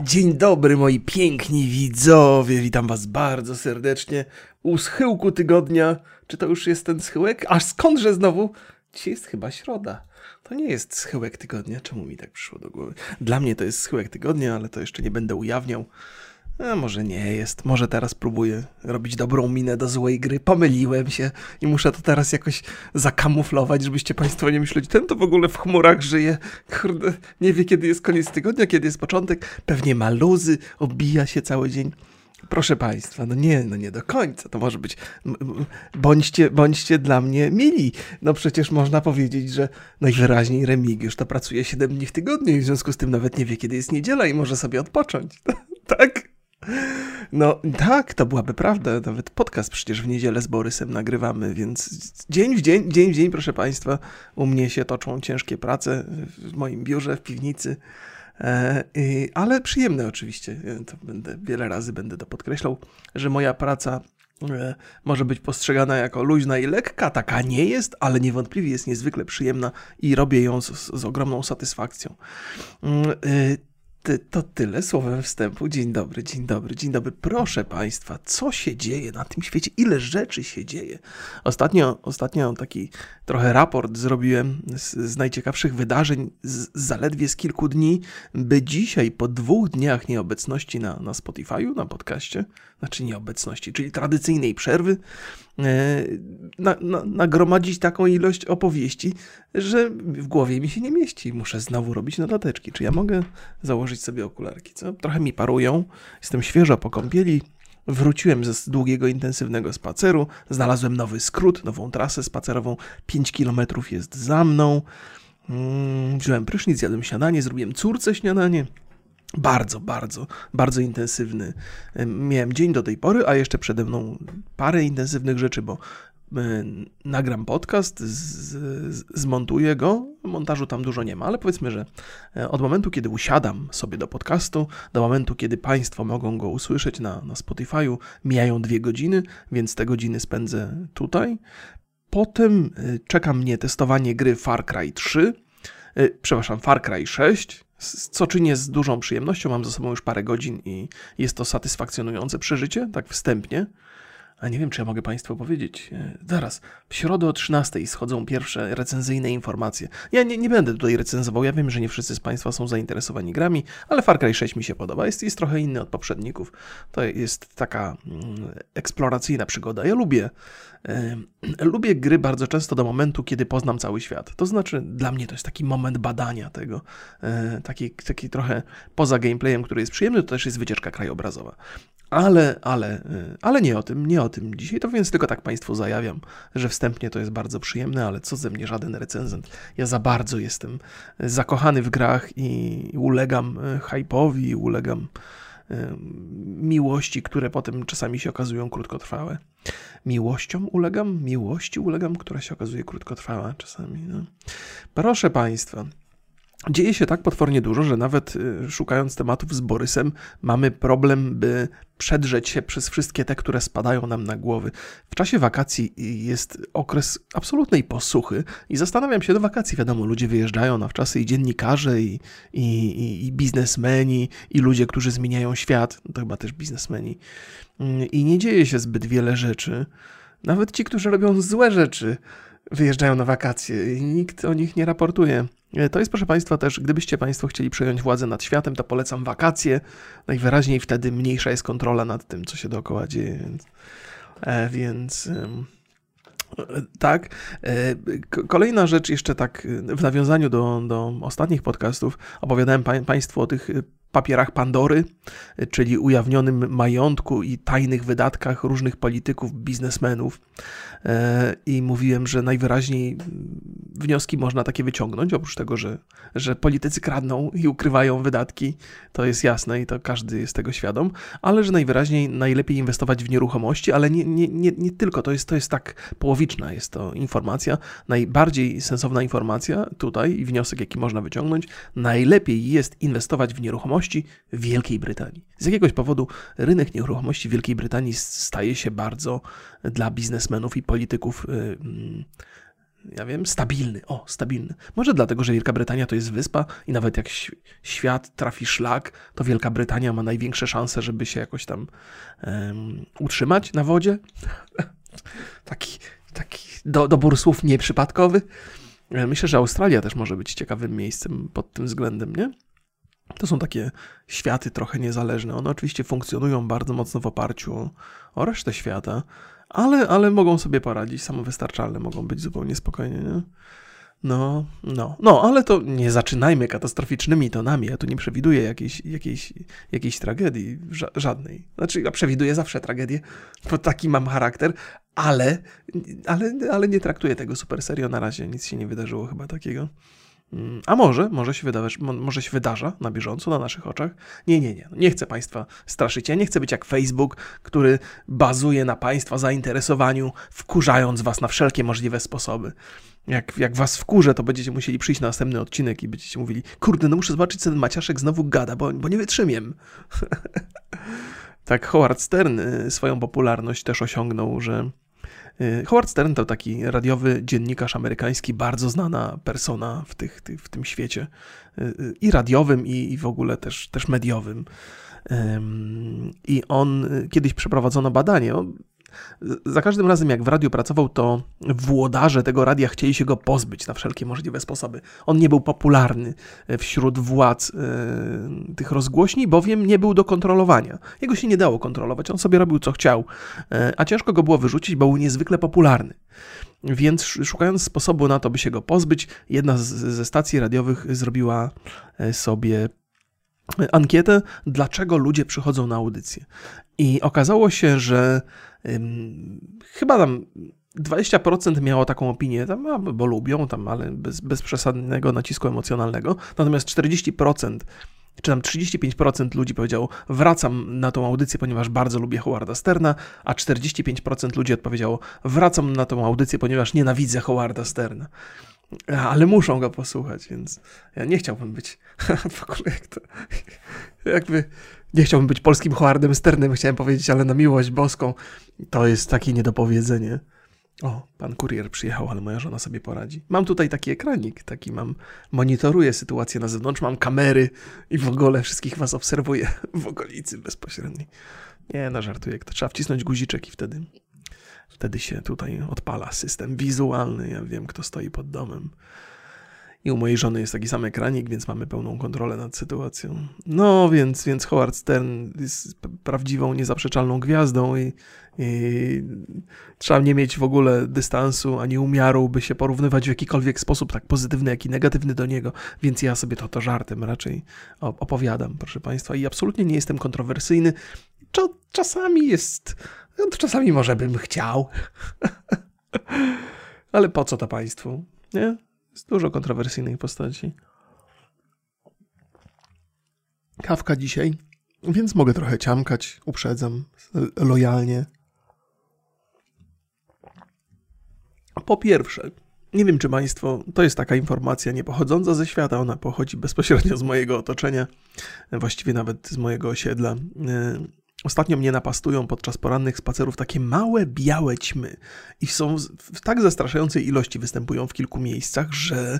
Dzień dobry moi piękni widzowie, witam was bardzo serdecznie u schyłku tygodnia. Czy to już jest ten schyłek? Aż skądże znowu? Dzisiaj jest chyba środa. To nie jest schyłek tygodnia, czemu mi tak przyszło do głowy? Dla mnie to jest schyłek tygodnia, ale to jeszcze nie będę ujawniał. A może nie jest, może teraz próbuję robić dobrą minę do złej gry. Pomyliłem się i muszę to teraz jakoś zakamuflować, żebyście Państwo nie myśleli, ten to w ogóle w chmurach żyje. Kurde, nie wie kiedy jest koniec tygodnia, kiedy jest początek. Pewnie ma luzy, obija się cały dzień. Proszę Państwa, no nie, no nie do końca. To może być. Bądźcie, bądźcie dla mnie mili. No przecież można powiedzieć, że najwyraźniej Remigiusz to pracuje 7 dni w tygodniu i w związku z tym nawet nie wie, kiedy jest niedziela i może sobie odpocząć. tak? No tak, to byłaby prawda. Nawet podcast przecież w niedzielę z Borysem nagrywamy, więc dzień w dzień, dzień w dzień, proszę Państwa, u mnie się toczą ciężkie prace w moim biurze, w piwnicy. E, ale przyjemne oczywiście. To będę, wiele razy będę to podkreślał, że moja praca e, może być postrzegana jako luźna i lekka, taka nie jest, ale niewątpliwie jest niezwykle przyjemna i robię ją z, z ogromną satysfakcją. Ty, to tyle słowem wstępu. Dzień dobry, dzień dobry, dzień dobry. Proszę Państwa, co się dzieje na tym świecie? Ile rzeczy się dzieje? Ostatnio, ostatnio taki trochę raport zrobiłem z, z najciekawszych wydarzeń z, zaledwie z kilku dni, by dzisiaj, po dwóch dniach nieobecności na, na Spotify'u, na podcaście, znaczy nieobecności, czyli tradycyjnej przerwy, e, na, na, nagromadzić taką ilość opowieści, że w głowie mi się nie mieści. Muszę znowu robić notateczki. Czy ja mogę założyć sobie okularki? Co? Trochę mi parują, jestem świeżo po kąpieli, Wróciłem ze długiego, intensywnego spaceru, znalazłem nowy skrót, nową trasę spacerową. 5 km jest za mną. Mm, wziąłem prysznic, zjadłem śniadanie, zrobiłem córce śniadanie. Bardzo, bardzo, bardzo intensywny miałem dzień do tej pory, a jeszcze przede mną parę intensywnych rzeczy, bo nagram podcast, z, zmontuję go. Montażu tam dużo nie ma, ale powiedzmy, że e, od momentu, kiedy usiadam sobie do podcastu, do momentu, kiedy Państwo mogą go usłyszeć na, na Spotify'u, mijają dwie godziny, więc te godziny spędzę tutaj. Potem e, czeka mnie testowanie gry Far Cry 3, e, przepraszam, Far Cry 6, co czynię z dużą przyjemnością. Mam za sobą już parę godzin i jest to satysfakcjonujące przeżycie, tak wstępnie. A nie wiem, czy ja mogę Państwu powiedzieć. E, zaraz, w środę o 13 schodzą pierwsze recenzyjne informacje. Ja nie, nie będę tutaj recenzował, ja wiem, że nie wszyscy z Państwa są zainteresowani grami, ale Far Cry 6 mi się podoba. Jest, jest trochę inny od poprzedników. To jest taka mm, eksploracyjna przygoda. Ja lubię, e, lubię gry bardzo często do momentu, kiedy poznam cały świat. To znaczy, dla mnie to jest taki moment badania tego, e, taki, taki trochę poza gameplayem, który jest przyjemny, to też jest wycieczka krajobrazowa. Ale, ale, y, ale nie o tym, nie o tym dzisiaj, to więc tylko tak Państwu zajawiam, że wstępnie to jest bardzo przyjemne, ale co ze mnie żaden recenzent. Ja za bardzo jestem zakochany w grach i ulegam y, hype'owi, ulegam y, miłości, które potem czasami się okazują krótkotrwałe. Miłością ulegam, miłości ulegam, która się okazuje krótkotrwała czasami. No. Proszę Państwa, Dzieje się tak potwornie dużo, że nawet y, szukając tematów z Borysem, mamy problem, by przedrzeć się przez wszystkie te, które spadają nam na głowy. W czasie wakacji jest okres absolutnej posłuchy i zastanawiam się, do wakacji wiadomo, ludzie wyjeżdżają na wczasy i dziennikarze, i, i, i biznesmeni, i ludzie, którzy zmieniają świat, no to chyba też biznesmeni. Mm, I nie dzieje się zbyt wiele rzeczy. Nawet ci, którzy robią złe rzeczy, wyjeżdżają na wakacje i nikt o nich nie raportuje. E, to jest, proszę Państwa, też, gdybyście Państwo chcieli przejąć władzę nad światem, to polecam wakacje. Najwyraźniej wtedy mniejsza jest kontrola nad tym, co się dookoła dzieje. Więc, e, więc e, tak. Kolejna rzecz, jeszcze tak w nawiązaniu do, do ostatnich podcastów, opowiadałem pa Państwu o tych papierach Pandory, czyli ujawnionym majątku i tajnych wydatkach różnych polityków, biznesmenów. E, I mówiłem, że najwyraźniej wnioski można takie wyciągnąć, oprócz tego, że, że politycy kradną i ukrywają wydatki, to jest jasne i to każdy jest tego świadom, ale że najwyraźniej najlepiej inwestować w nieruchomości, ale nie, nie, nie, nie tylko, to jest, to jest tak połowiczna jest to informacja. Najbardziej sensowna informacja tutaj i wniosek, jaki można wyciągnąć, najlepiej jest inwestować w nieruchomości w Wielkiej Brytanii. Z jakiegoś powodu rynek nieruchomości w Wielkiej Brytanii staje się bardzo dla biznesmenów i polityków y, mm, ja wiem, stabilny. O, stabilny. Może dlatego, że Wielka Brytania to jest wyspa i nawet jak świat trafi szlak, to Wielka Brytania ma największe szanse, żeby się jakoś tam um, utrzymać na wodzie. taki taki do, dobór słów nieprzypadkowy. E, myślę, że Australia też może być ciekawym miejscem pod tym względem, nie? To są takie światy trochę niezależne. One oczywiście funkcjonują bardzo mocno w oparciu o resztę świata, ale, ale mogą sobie poradzić, samowystarczalne mogą być zupełnie spokojnie, nie? No, no, no, ale to nie zaczynajmy katastroficznymi tonami. Ja tu nie przewiduję jakiejś, jakiejś, jakiejś tragedii, ża żadnej. Znaczy, ja przewiduję zawsze tragedię, bo taki mam charakter, ale, ale, ale nie traktuję tego super serio na razie. Nic się nie wydarzyło chyba takiego. A może, może się, wydawać, może się wydarza na bieżąco, na naszych oczach. Nie, nie, nie. Nie chcę Państwa straszyć. Ja nie chcę być jak Facebook, który bazuje na Państwa zainteresowaniu, wkurzając Was na wszelkie możliwe sposoby. Jak, jak Was wkurzę, to będziecie musieli przyjść na następny odcinek i będziecie mówili, kurde, no muszę zobaczyć, co ten Maciaszek znowu gada, bo, bo nie wytrzymiem. tak Howard Stern y, swoją popularność też osiągnął, że Howard Stern to taki radiowy dziennikarz amerykański, bardzo znana persona w, tych, w tym świecie y, y, i radiowym, i, w ogóle też, też mediowym. I on kiedyś przeprowadzono badanie. Za każdym razem, jak w radiu pracował, to włodarze tego radia chcieli się go pozbyć na wszelkie możliwe sposoby. On nie był popularny e, wśród władz e, tych rozgłośni, bowiem nie był do kontrolowania. Jego się nie dało kontrolować, on sobie robił co chciał, e, a ciężko go było wyrzucić, bo był niezwykle popularny. Więc szukając sposobu na to, by się go pozbyć, jedna z, ze stacji radiowych zrobiła sobie ankietę, dlaczego ludzie przychodzą na audycję. I okazało się, że chyba tam 20% miało taką opinię, tam, bo lubią, tam, ale bez, bez przesadnego nacisku emocjonalnego. Natomiast 40% czy tam 35% ludzi powiedziało, wracam na tą audycję, ponieważ bardzo lubię Howarda Sterna, a 45% ludzi odpowiedziało, wracam na tą audycję, ponieważ nienawidzę Howarda Sterna. Ale muszą go posłuchać, więc ja nie chciałbym być w ogóle jak to, jakby nie chciałbym być polskim Howardem Sternem, chciałem powiedzieć, ale na miłość boską to jest takie niedopowiedzenie. O, pan kurier przyjechał, ale moja żona sobie poradzi. Mam tutaj taki ekranik, taki mam, monitoruję sytuację na zewnątrz, mam kamery i w ogóle wszystkich was obserwuję w okolicy bezpośredniej. Nie, no żartuję, to trzeba wcisnąć guziczek i wtedy, wtedy się tutaj odpala system wizualny, ja wiem, kto stoi pod domem. I u mojej żony jest taki sam ekranik, więc mamy pełną kontrolę nad sytuacją. No, więc, więc Howard Stern jest prawdziwą, niezaprzeczalną gwiazdą i, i trzeba nie mieć w ogóle dystansu ani umiaru, by się porównywać w jakikolwiek sposób, tak pozytywny, jak i negatywny do niego, więc ja sobie to, to żartem raczej opowiadam, proszę Państwa. I absolutnie nie jestem kontrowersyjny. Czasami jest, no, czasami może bym chciał, ale po co to Państwu, nie? Jest dużo kontrowersyjnych postaci. Kawka dzisiaj, więc mogę trochę ciamkać, uprzedzam, lojalnie. Po pierwsze, nie wiem czy Państwo, to jest taka informacja nie pochodząca ze świata, ona pochodzi bezpośrednio z mojego otoczenia, właściwie nawet z mojego osiedla. Ostatnio mnie napastują podczas porannych spacerów takie małe, białe ćmy i są w tak zastraszającej ilości występują w kilku miejscach, że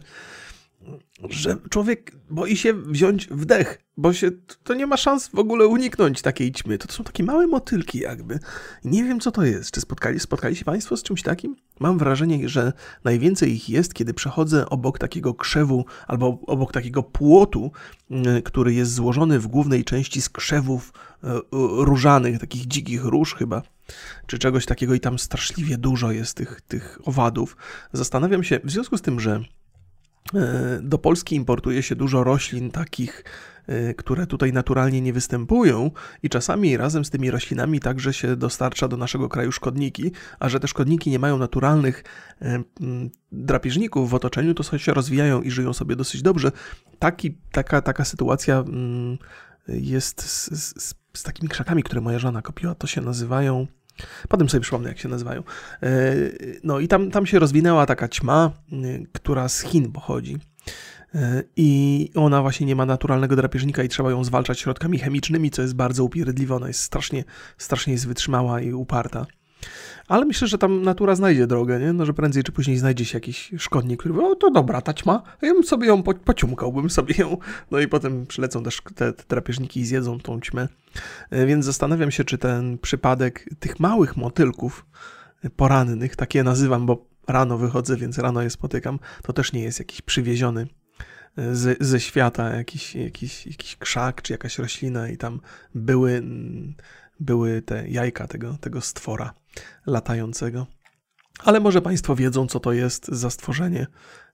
że człowiek boi się wziąć wdech, bo się to nie ma szans w ogóle uniknąć takiej ćmy. To, to są takie małe motylki jakby. Nie wiem co to jest. Czy spotkali, spotkali się Państwo z czymś takim? Mam wrażenie, że najwięcej ich jest, kiedy przechodzę obok takiego krzewu albo obok takiego płotu, mm, który jest złożony w głównej części z krzewów e, różanych, takich dzikich róż chyba czy czegoś takiego i tam straszliwie dużo jest tych, tych owadów. Zastanawiam się, w związku z tym, że E, do Polski importuje się dużo roślin takich, e, które tutaj naturalnie nie występują, i czasami razem z tymi roślinami także się dostarcza do naszego kraju szkodniki, a że te szkodniki nie mają naturalnych e, drapieżników w otoczeniu, to się rozwijają i żyją sobie dosyć dobrze. Taki, taka, taka sytuacja jest z, z, z takimi krzakami, które moja żona kopiła. To się nazywają Potem sobie przypomnę, jak się nazywają. E, no i tam, tam się rozwinęła taka ćma, e, która z Chin pochodzi. E, I ona właśnie nie ma naturalnego drapieżnika i trzeba ją zwalczać środkami chemicznymi, co jest bardzo upierdliwe. Ona jest strasznie, strasznie jest wytrzymała i uparta. Ale myślę, że tam natura znajdzie drogę, nie? No, że prędzej czy później znajdzie się jakiś szkodnik, który o to dobra taćma, ja bym sobie ją po, pociumkałbym sobie ją. No i potem przylecą też te, te drapieżniki i zjedzą tą ćmę. E, więc zastanawiam się, czy ten przypadek tych małych motylków porannych, takie nazywam, bo rano wychodzę, więc rano je spotykam, to też nie jest jakiś przywieziony ze, ze świata jakiś, jakiś, jakiś krzak czy jakaś roślina i tam były, były te jajka tego, tego stwora latającego. Ale może Państwo wiedzą, co to jest za stworzenie.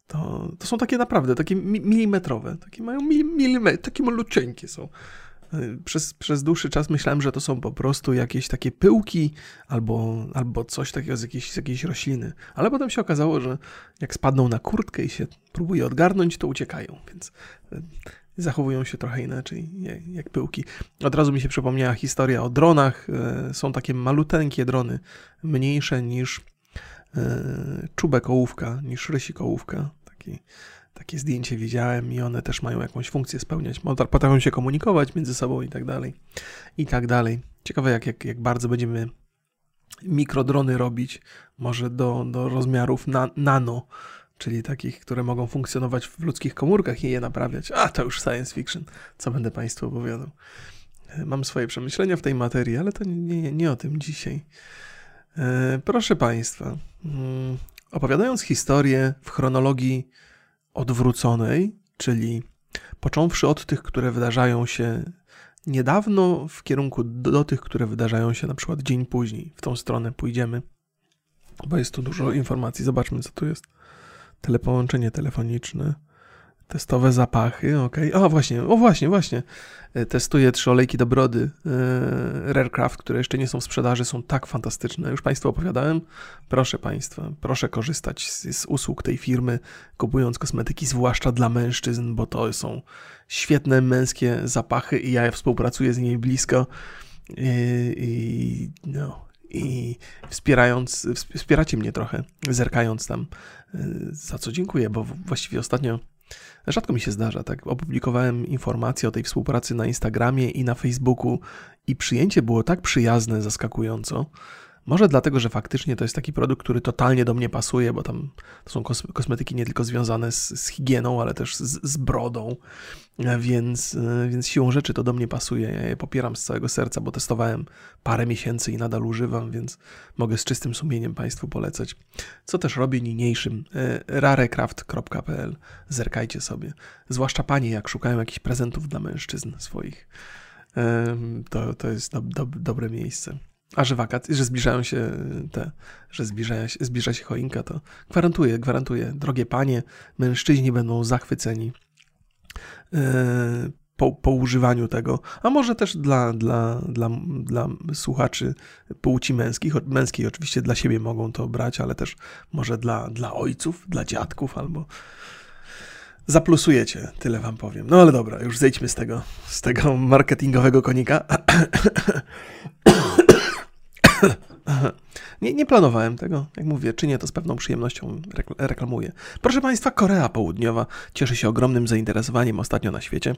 To, to są takie naprawdę, takie milimetrowe, takie mają milimetr, takie malucieńkie są. Przez, przez dłuższy czas myślałem, że to są po prostu jakieś takie pyłki albo, albo coś takiego z jakiejś, z jakiejś rośliny. Ale potem się okazało, że jak spadną na kurtkę i się próbuje odgarnąć, to uciekają, więc e, zachowują się trochę inaczej jak, pyłki. Od razu mi się przypomniała historia o dronach. E, są takie maluteńkie drony, mniejsze niż e, czubek ołówka, niż rysik ołówka. Taki takie zdjęcie widziałem i one też mają jakąś funkcję spełniać. Potrafią się komunikować między sobą i tak dalej. I tak dalej. Ciekawe, jak, jak, jak bardzo będziemy mikrodrony robić, może do, do rozmiarów na, nano, czyli takich, które mogą funkcjonować w ludzkich komórkach i je naprawiać. A, to już science fiction, co będę Państwu opowiadał. Mam swoje przemyślenia w tej materii, ale to nie, nie, nie o tym dzisiaj. E, proszę Państwa, mm, opowiadając historię w chronologii odwróconej, czyli począwszy od tych, które wydarzają się niedawno, w kierunku do tych, które wydarzają się na przykład dzień później. W tą stronę pójdziemy, bo jest tu dużo informacji. Zobaczmy, co tu jest. Telepołączenie telefoniczne. Testowe zapachy, ok. O właśnie, o właśnie, właśnie. E, testuję trzy olejki do brody e, Rarecraft, które jeszcze nie są w sprzedaży, są tak fantastyczne. Już Państwu opowiadałem. Proszę Państwa, proszę korzystać z, z usług tej firmy, kupując kosmetyki, zwłaszcza dla mężczyzn, bo to są świetne męskie zapachy i ja współpracuję z nimi blisko. I, i no, i wspierając, wspieracie mnie trochę, zerkając tam, e, za co dziękuję, bo właściwie ostatnio Rzadko mi się zdarza, tak? Opublikowałem informacje o tej współpracy na Instagramie i na Facebooku i przyjęcie było tak przyjazne, zaskakująco, może dlatego, że faktycznie to jest taki produkt, który totalnie do mnie pasuje, bo tam to są kosmetyki nie tylko związane z, z higieną, ale też z, z brodą, więc, więc siłą rzeczy to do mnie pasuje. Ja je popieram z całego serca, bo testowałem parę miesięcy i nadal używam, więc mogę z czystym sumieniem Państwu polecać. Co też robię niniejszym, e, rarecraft.pl. Zerkajcie sobie. Zwłaszcza panie, jak szukają jakichś prezentów dla mężczyzn swoich. To, to jest do, do, dobre miejsce. A że wakacje, że zbliżają się te, że zbliża się, zbliża się choinka, to gwarantuję, gwarantuję, drogie panie, mężczyźni będą zachwyceni po, po używaniu tego, a może też dla, dla, dla, dla słuchaczy płci męskich, męskiej oczywiście dla siebie mogą to brać, ale też może dla, dla ojców, dla dziadków albo zaplusujecie, tyle wam powiem. No ale dobra, już zejdźmy z tego, z tego marketingowego konika. Nie, nie planowałem tego. Jak mówię, czynię to z pewną przyjemnością, reklamuję. Proszę Państwa, Korea Południowa cieszy się ogromnym zainteresowaniem ostatnio na świecie.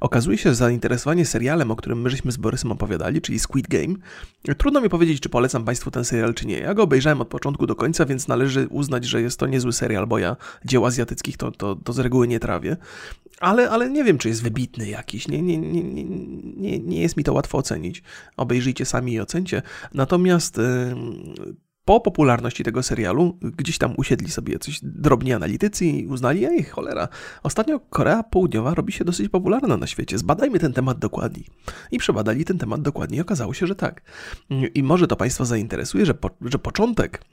Okazuje się, że zainteresowanie serialem, o którym my żeśmy z Borysem opowiadali, czyli Squid Game, trudno mi powiedzieć, czy polecam Państwu ten serial, czy nie. Ja go obejrzałem od początku do końca, więc należy uznać, że jest to niezły serial, bo ja dzieł azjatyckich to, to, to z reguły nie trawię. Ale, ale nie wiem, czy jest wybitny jakiś. Nie, nie, nie, nie, nie jest mi to łatwo ocenić. Obejrzyjcie sami i ocencie. Natomiast po popularności tego serialu gdzieś tam usiedli sobie coś drobni analitycy i uznali, ej cholera, ostatnio Korea Południowa robi się dosyć popularna na świecie, zbadajmy ten temat dokładniej. I przebadali ten temat dokładnie i okazało się, że tak. I może to Państwa zainteresuje, że, po, że początek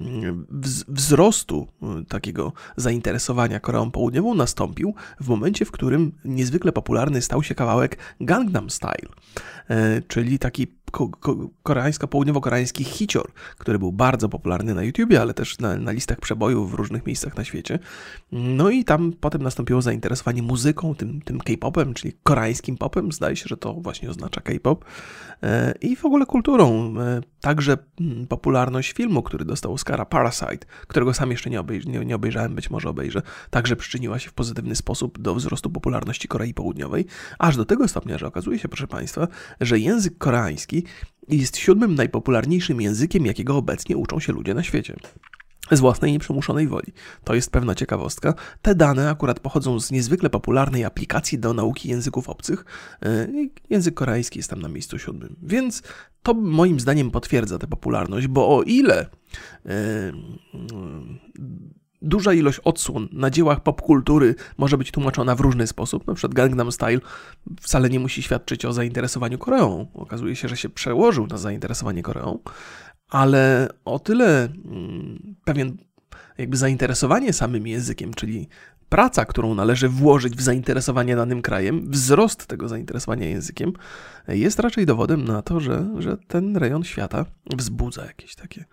wzrostu takiego zainteresowania Koreą Południową nastąpił w momencie, w którym niezwykle popularny stał się kawałek Gangnam Style, e, czyli taki koreańsko-południowo-koreański hicior, który był bardzo popularny na YouTubie, ale też na, na, listach przebojów w różnych miejscach na świecie. No i tam potem nastąpiło zainteresowanie muzyką, tym, tym K-popem, czyli koreańskim popem, zdaje się, że to właśnie oznacza K-pop, e, i w ogóle kulturą. E, także mm, popularność filmu, który dostał Oscara, Parasite, którego sam jeszcze nie, obejrz nie, nie obejrzałem, być może obejrzę, także przyczyniła się w pozytywny sposób do wzrostu popularności Korei Południowej, aż do tego stopnia, że okazuje się, proszę Państwa, że język koreański i jest siódmym najpopularniejszym językiem, jakiego obecnie uczą się ludzie na świecie z własnej nieprzymuszonej woli. To jest pewna ciekawostka. Te dane akurat pochodzą z niezwykle popularnej aplikacji do nauki języków obcych. E, język koreański jest tam na miejscu siódmym. Więc to moim zdaniem potwierdza tę popularność, bo o ile e, duża ilość odsłon na dziełach popkultury może być tłumaczona w różny sposób. Na przykład Gangnam Style wcale nie musi świadczyć o zainteresowaniu Koreą. Okazuje się, że się przełożył na zainteresowanie Koreą, ale o tyle mm, pewien jakby zainteresowanie samym językiem, czyli praca, którą należy włożyć w zainteresowanie danym krajem, wzrost tego zainteresowania językiem, jest raczej dowodem na to, że, że ten rejon świata wzbudza jakieś takie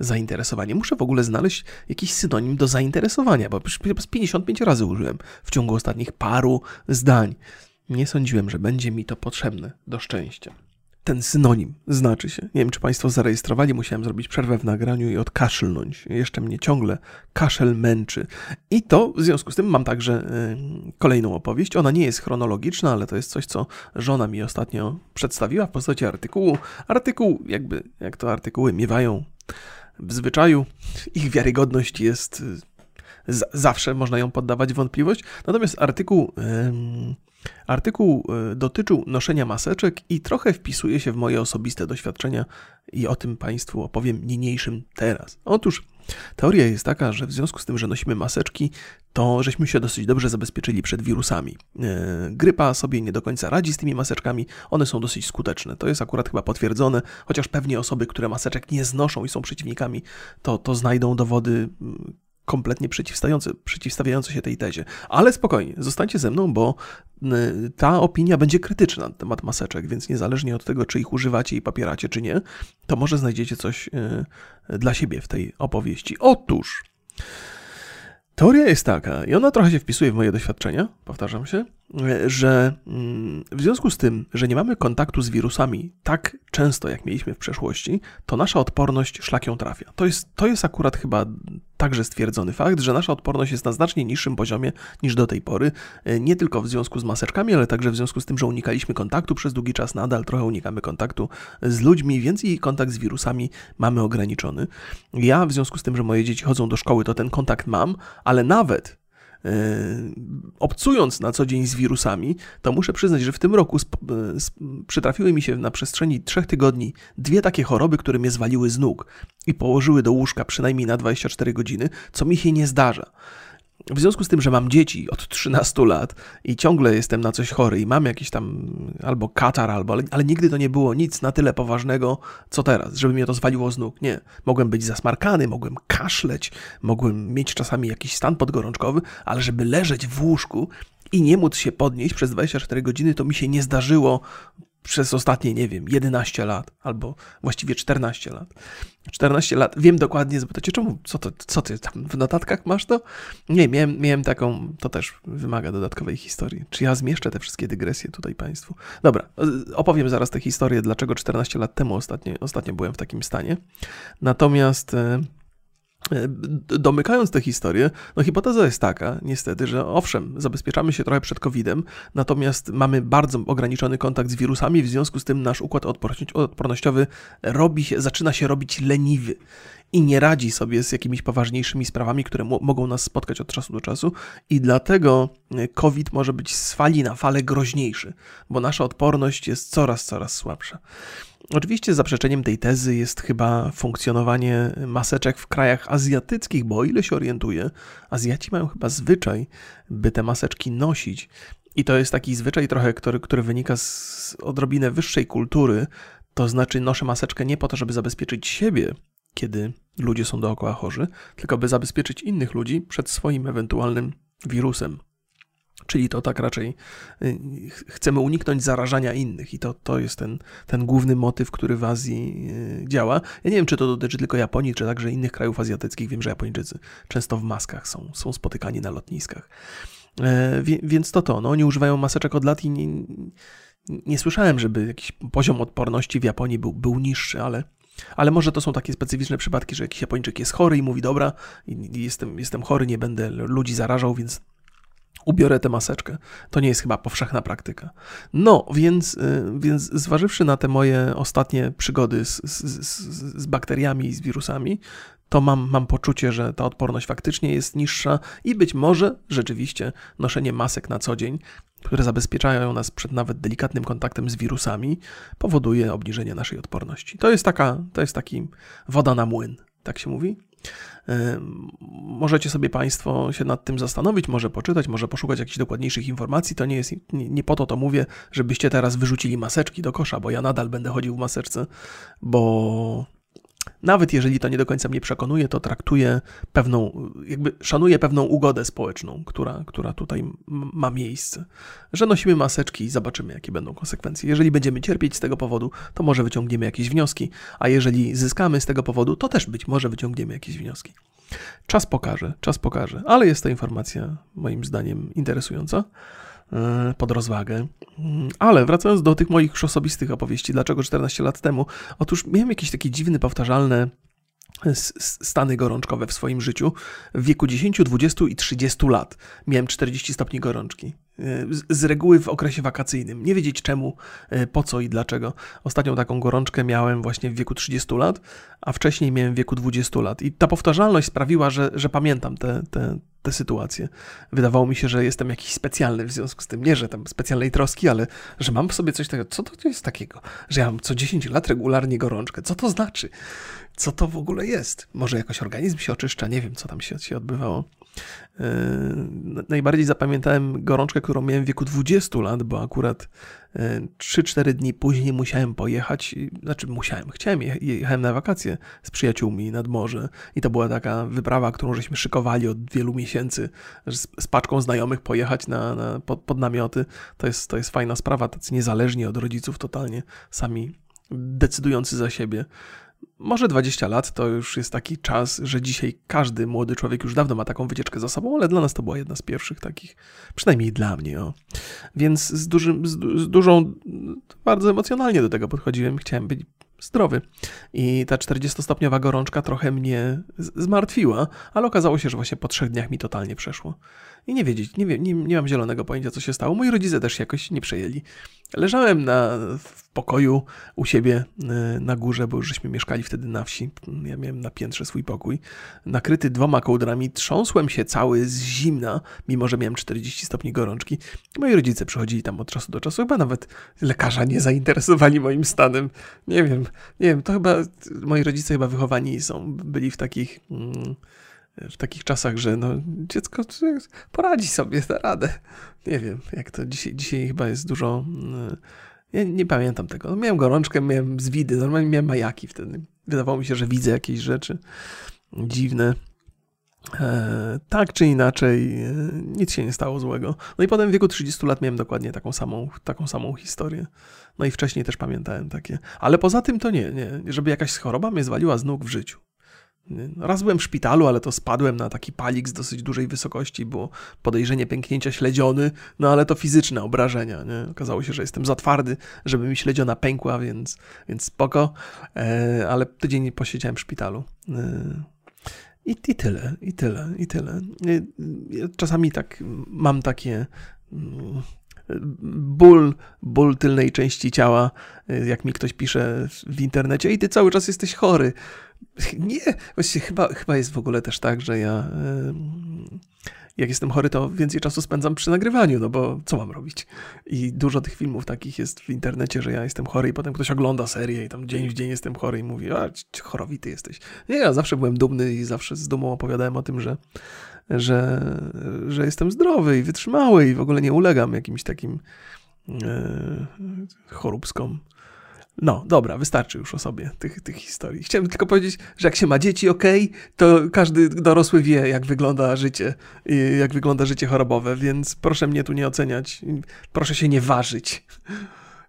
zainteresowanie. Muszę w ogóle znaleźć jakiś synonim do zainteresowania, bo z 55 razy użyłem w ciągu ostatnich paru zdań. Nie sądziłem, że będzie mi to potrzebne do szczęścia. Ten synonim znaczy się. Nie wiem, czy Państwo zarejestrowali, musiałem zrobić przerwę w nagraniu i odkaszlnąć. Jeszcze mnie ciągle kaszel męczy. I to w związku z tym mam także y, kolejną opowieść. Ona nie jest chronologiczna, ale to jest coś, co żona mi ostatnio przedstawiła w postaci artykułu. Artykuł, jakby, jak to artykuły miewają w zwyczaju, ich wiarygodność jest y, zawsze można ją poddawać wątpliwość. Natomiast artykuł, artykuł y, dotyczył noszenia maseczek i trochę wpisuje się w moje osobiste doświadczenia i o tym Państwu opowiem niniejszym teraz. Otóż teoria jest taka, że w związku z tym, że nosimy maseczki, to żeśmy się dosyć dobrze zabezpieczyli przed wirusami. E, grypa sobie nie do końca radzi z tymi maseczkami, one są dosyć skuteczne. To jest akurat chyba potwierdzone, chociaż pewnie osoby, które maseczek nie znoszą i są przeciwnikami, to, to znajdą dowody mm, kompletnie przeciwstawiające, przeciwstawiające się tej tezie. Ale spokojnie, zostańcie ze mną, bo ta opinia będzie krytyczna na temat maseczek, więc niezależnie od tego, czy ich używacie i papieracie, czy nie, to może znajdziecie coś y, dla siebie w tej opowieści. Otóż, teoria jest taka, i ona trochę się wpisuje w moje doświadczenia, powtarzam się, że mm, w związku z tym, że nie mamy kontaktu z wirusami tak często, jak mieliśmy w przeszłości, to nasza odporność szlakiem trafia. To jest, to jest akurat chyba także stwierdzony fakt, że nasza odporność jest na znacznie niższym poziomie niż do tej pory. E, nie tylko w związku z maseczkami, ale także w związku z tym, że unikaliśmy kontaktu przez długi czas, nadal trochę unikamy kontaktu z ludźmi, więc i kontakt z wirusami mamy ograniczony. Ja w związku z tym, że moje dzieci chodzą do szkoły, to ten kontakt mam, ale nawet obcując na co dzień z wirusami, to muszę przyznać, że w tym roku przytrafiły mi się na przestrzeni trzech tygodni dwie takie choroby, które mnie zwaliły z nóg i położyły do łóżka przynajmniej na 24 godziny, co mi się nie zdarza. W związku z tym, że mam dzieci od 13 lat i ciągle jestem na coś chory i mam jakiś tam albo katar, albo, ale, ale nigdy to nie było nic na tyle poważnego, co teraz, żeby mnie to zwaliło z nóg. Nie. Mogłem być zasmarkany, mogłem kaszleć, mogłem mieć czasami jakiś stan podgorączkowy, ale żeby leżeć w łóżku i nie móc się podnieść przez 24 godziny, to mi się nie zdarzyło przez ostatnie, nie wiem, 11 lat, albo właściwie 14 lat. 14 lat, wiem dokładnie, zapytacie, czemu, co, to, co ty tam w notatkach masz to? Nie, miałem, miałem taką, to też wymaga dodatkowej historii. Czy ja zmieszczę te wszystkie dygresje tutaj Państwu? Dobra, opowiem zaraz tę historię, dlaczego 14 lat temu ostatnio, ostatnio byłem w takim stanie. Natomiast... E, domykając tę historię, no hipoteza jest taka, niestety, że owszem, zabezpieczamy się trochę przed COVID-em, natomiast mamy bardzo ograniczony kontakt z wirusami, w związku z tym nasz układ odpornościowy robi się, zaczyna się robić leniwy i nie radzi sobie z jakimiś poważniejszymi sprawami, które mogą nas spotkać od czasu do czasu i dlatego e, COVID może być z fali na falę groźniejszy, bo nasza odporność jest coraz, coraz słabsza. Oczywiście zaprzeczeniem tej tezy jest chyba funkcjonowanie maseczek w krajach azjatyckich, bo o ile się orientuję, Azjaci mają chyba zwyczaj, by te maseczki nosić. I to jest taki zwyczaj trochę, który, który wynika z odrobinę wyższej kultury, to znaczy noszę maseczkę nie po to, żeby zabezpieczyć siebie, kiedy ludzie są dookoła chorzy, tylko by zabezpieczyć innych ludzi przed swoim ewentualnym wirusem. Czyli to tak raczej y, chcemy uniknąć zarażania innych i to, to jest ten, ten główny motyw, który w Azji y, działa. Ja nie wiem, czy to dotyczy tylko Japonii, czy także innych krajów azjatyckich. Wiem, że Japończycy często w maskach są, są spotykani na lotniskach. E, więc to to. No, oni używają maseczek od lat i nie, nie słyszałem, żeby jakiś poziom odporności w Japonii był, był niższy, ale, ale może to są takie specyficzne przypadki, że jakiś Japończyk jest chory i mówi: Dobra, jestem, jestem chory, nie będę ludzi zarażał, więc ubiorę tę maseczkę. To nie jest chyba powszechna praktyka. No, więc, y, więc zważywszy na te moje ostatnie przygody z, z, z, z bakteriami i z wirusami, to mam, mam poczucie, że ta odporność faktycznie jest niższa i być może rzeczywiście noszenie masek na co dzień, które zabezpieczają nas przed nawet delikatnym kontaktem z wirusami, powoduje obniżenie naszej odporności. To jest taka, to jest taki woda na młyn, tak się mówi. Możecie sobie Państwo się nad tym zastanowić, może poczytać, może poszukać jakichś dokładniejszych informacji. To nie jest, nie, nie, po to to mówię, żebyście teraz wyrzucili maseczki do kosza, bo ja nadal będę chodził w maseczce, bo nawet jeżeli to nie do końca mnie przekonuje, to traktuję pewną, jakby szanuję pewną ugodę społeczną, która, która tutaj ma miejsce. Że nosimy maseczki i zobaczymy, jakie będą konsekwencje. Jeżeli będziemy cierpieć z tego powodu, to może wyciągniemy jakieś wnioski, a jeżeli zyskamy z tego powodu, to też być może wyciągniemy jakieś wnioski. Czas pokaże, czas pokaże, ale jest to informacja moim zdaniem interesująca. E, pod rozwagę. Mm, ale wracając do tych moich już osobistych opowieści, dlaczego 14 lat temu? Otóż miałem jakieś takie dziwne, powtarzalne stany gorączkowe w swoim życiu w wieku 10, 20 i 30 lat. Miałem 40 stopni gorączki. E, z reguły w okresie wakacyjnym. Nie wiedzieć czemu, e, po co i dlaczego. Ostatnią taką gorączkę miałem właśnie w wieku 30 lat, a wcześniej miałem w wieku 20 lat. I ta powtarzalność sprawiła, że, że pamiętam te, te, te sytuacje. Wydawało mi się, że jestem jakiś specjalny w związku z tym. Nie, że tam specjalnej troski, ale że mam w sobie coś takiego. Co to jest takiego? Że ja mam co 10 lat regularnie gorączkę. Co to znaczy? Co to w ogóle jest? Może jakoś organizm się oczyszcza? Nie wiem, co tam się, się odbywało. Yy, najbardziej zapamiętałem gorączkę, którą miałem w wieku 20 lat, bo akurat 3-4 yy, dni później musiałem pojechać, znaczy musiałem, chciałem, jechałem na wakacje z przyjaciółmi nad morze i to była taka wyprawa, którą żeśmy szykowali od wielu miesięcy, z, z paczką znajomych pojechać na, na pod, pod, namioty. To jest, to jest fajna sprawa, tacy niezależni od rodziców totalnie, sami decydujący za siebie. Może 20 lat to już jest taki czas, że dzisiaj każdy młody człowiek już dawno ma taką wycieczkę za sobą, ale dla nas to była jedna z pierwszych takich, przynajmniej dla mnie. O. Więc z, dużym, z, z dużą, bardzo emocjonalnie do tego podchodziłem. Chciałem być zdrowy. I ta 40-stopniowa gorączka trochę mnie zmartwiła, ale okazało się, że właśnie po trzech dniach mi totalnie przeszło. I nie wiedzieć, nie, nie, nie mam zielonego pojęcia, co się stało. Moi rodzice też jakoś nie przejęli. Leżałem na, w pokoju u siebie e, na górze, bo już żeśmy mieszkali wtedy na wsi. Ja miałem na piętrze swój pokój. Nakryty dwoma kołdrami, trząsłem się cały z zimna, mimo że miałem 40 stopni gorączki. Moi rodzice przychodzili tam od czasu do czasu, chyba nawet lekarza nie zainteresowali moim stanem. Nie wiem, nie wiem, to chyba moi rodzice chyba wychowani są, byli w takich... Mm, w takich czasach, że no, dziecko poradzi sobie, da radę. Nie wiem, jak to dzisiaj, dzisiaj chyba jest dużo. Mm, ja nie pamiętam tego. No, miałem gorączkę, miałem zwidy, normalnie miałem majaki wtedy. Wydawało mi się, że widzę jakieś rzeczy dziwne. E, tak czy inaczej, e, nic się nie stało złego. No i potem w wieku 30 lat miałem dokładnie taką samą, taką samą historię. No i wcześniej też pamiętałem takie. Ale poza tym to nie, nie. Żeby jakaś choroba mnie zwaliła z nóg w życiu. Raz byłem w szpitalu, ale to spadłem na taki palik z dosyć dużej wysokości, było podejrzenie pęknięcia śledziony, no ale to fizyczne obrażenia. Nie? Okazało się, że jestem za twardy, żeby mi śledziona pękła, więc, więc spoko, e, ale tydzień posiedziałem w szpitalu. E, i, I tyle, i tyle, i tyle. E, czasami tak mam takie mm, ból, ból tylnej części ciała, e, jak mi ktoś pisze w internecie i ty cały czas jesteś chory. Nie, właściwie chyba, chyba jest w ogóle też tak, że ja jak jestem chory, to więcej czasu spędzam przy nagrywaniu, no bo co mam robić? I dużo tych filmów takich jest w internecie, że ja jestem chory i potem ktoś ogląda serię i tam dzień w dzień jestem chory i mówi, a chorowity jesteś. Nie, ja zawsze byłem dumny i zawsze z dumą opowiadałem o tym, że, że, że jestem zdrowy i wytrzymały i w ogóle nie ulegam jakimś takim e, choróbskom. No, dobra, wystarczy już o sobie tych, tych historii. Chciałem tylko powiedzieć, że jak się ma dzieci, ok, to każdy dorosły wie, jak wygląda życie, jak wygląda życie chorobowe, więc proszę mnie tu nie oceniać, proszę się nie ważyć.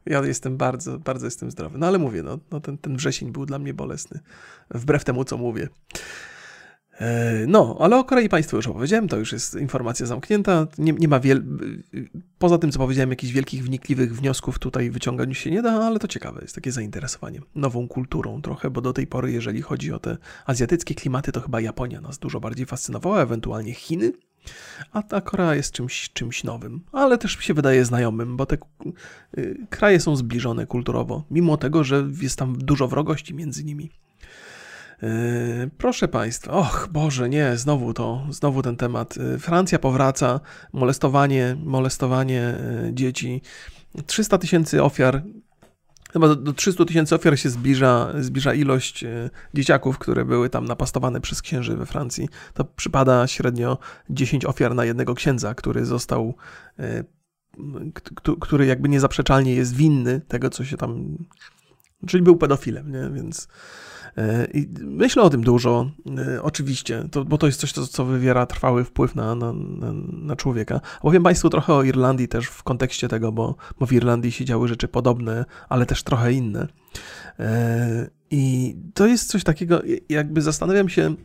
Ja jestem bardzo, bardzo jestem zdrowy. No ale mówię, no, no ten, ten wrzesień był dla mnie bolesny, wbrew temu, co mówię. E, no, ale o Korei Państwu już opowiedziałem, to już jest informacja zamknięta. Nie, nie ma wiel... Poza tym, co powiedziałem, jakichś wielkich, wnikliwych wniosków tutaj wyciągać się nie da, ale to ciekawe, jest takie zainteresowanie nową kulturą trochę, bo do tej pory, jeżeli chodzi o te azjatyckie klimaty, to chyba Japonia nas dużo bardziej fascynowała, ewentualnie Chiny. A ta Korea jest czymś, czymś nowym, ale też mi się wydaje znajomym, bo te y, kraje są zbliżone kulturowo, mimo tego, że jest tam dużo wrogości między nimi. Y, proszę Państwa, och Boże, nie, znowu to, znowu ten temat. Y, Francja powraca, molestowanie, molestowanie dzieci. 300 tysięcy ofiar Chyba do, do 300 tysięcy ofiar się zbliża, zbliża ilość dzieciaków, które były tam napastowane przez księży we Francji. To przypada średnio 10 ofiar na jednego księdza, który został, który jakby niezaprzeczalnie jest winny tego, co się tam. Czyli był pedofilem, nie? Więc E, I myślę o tym dużo, e, oczywiście, to, bo to jest coś, co wywiera trwały wpływ na, na, na, na człowieka. Opowiem Państwu trochę o Irlandii też w kontekście tego, bo, bo w Irlandii się działy rzeczy podobne, ale też trochę inne. E, I to jest coś takiego, jakby zastanawiam się,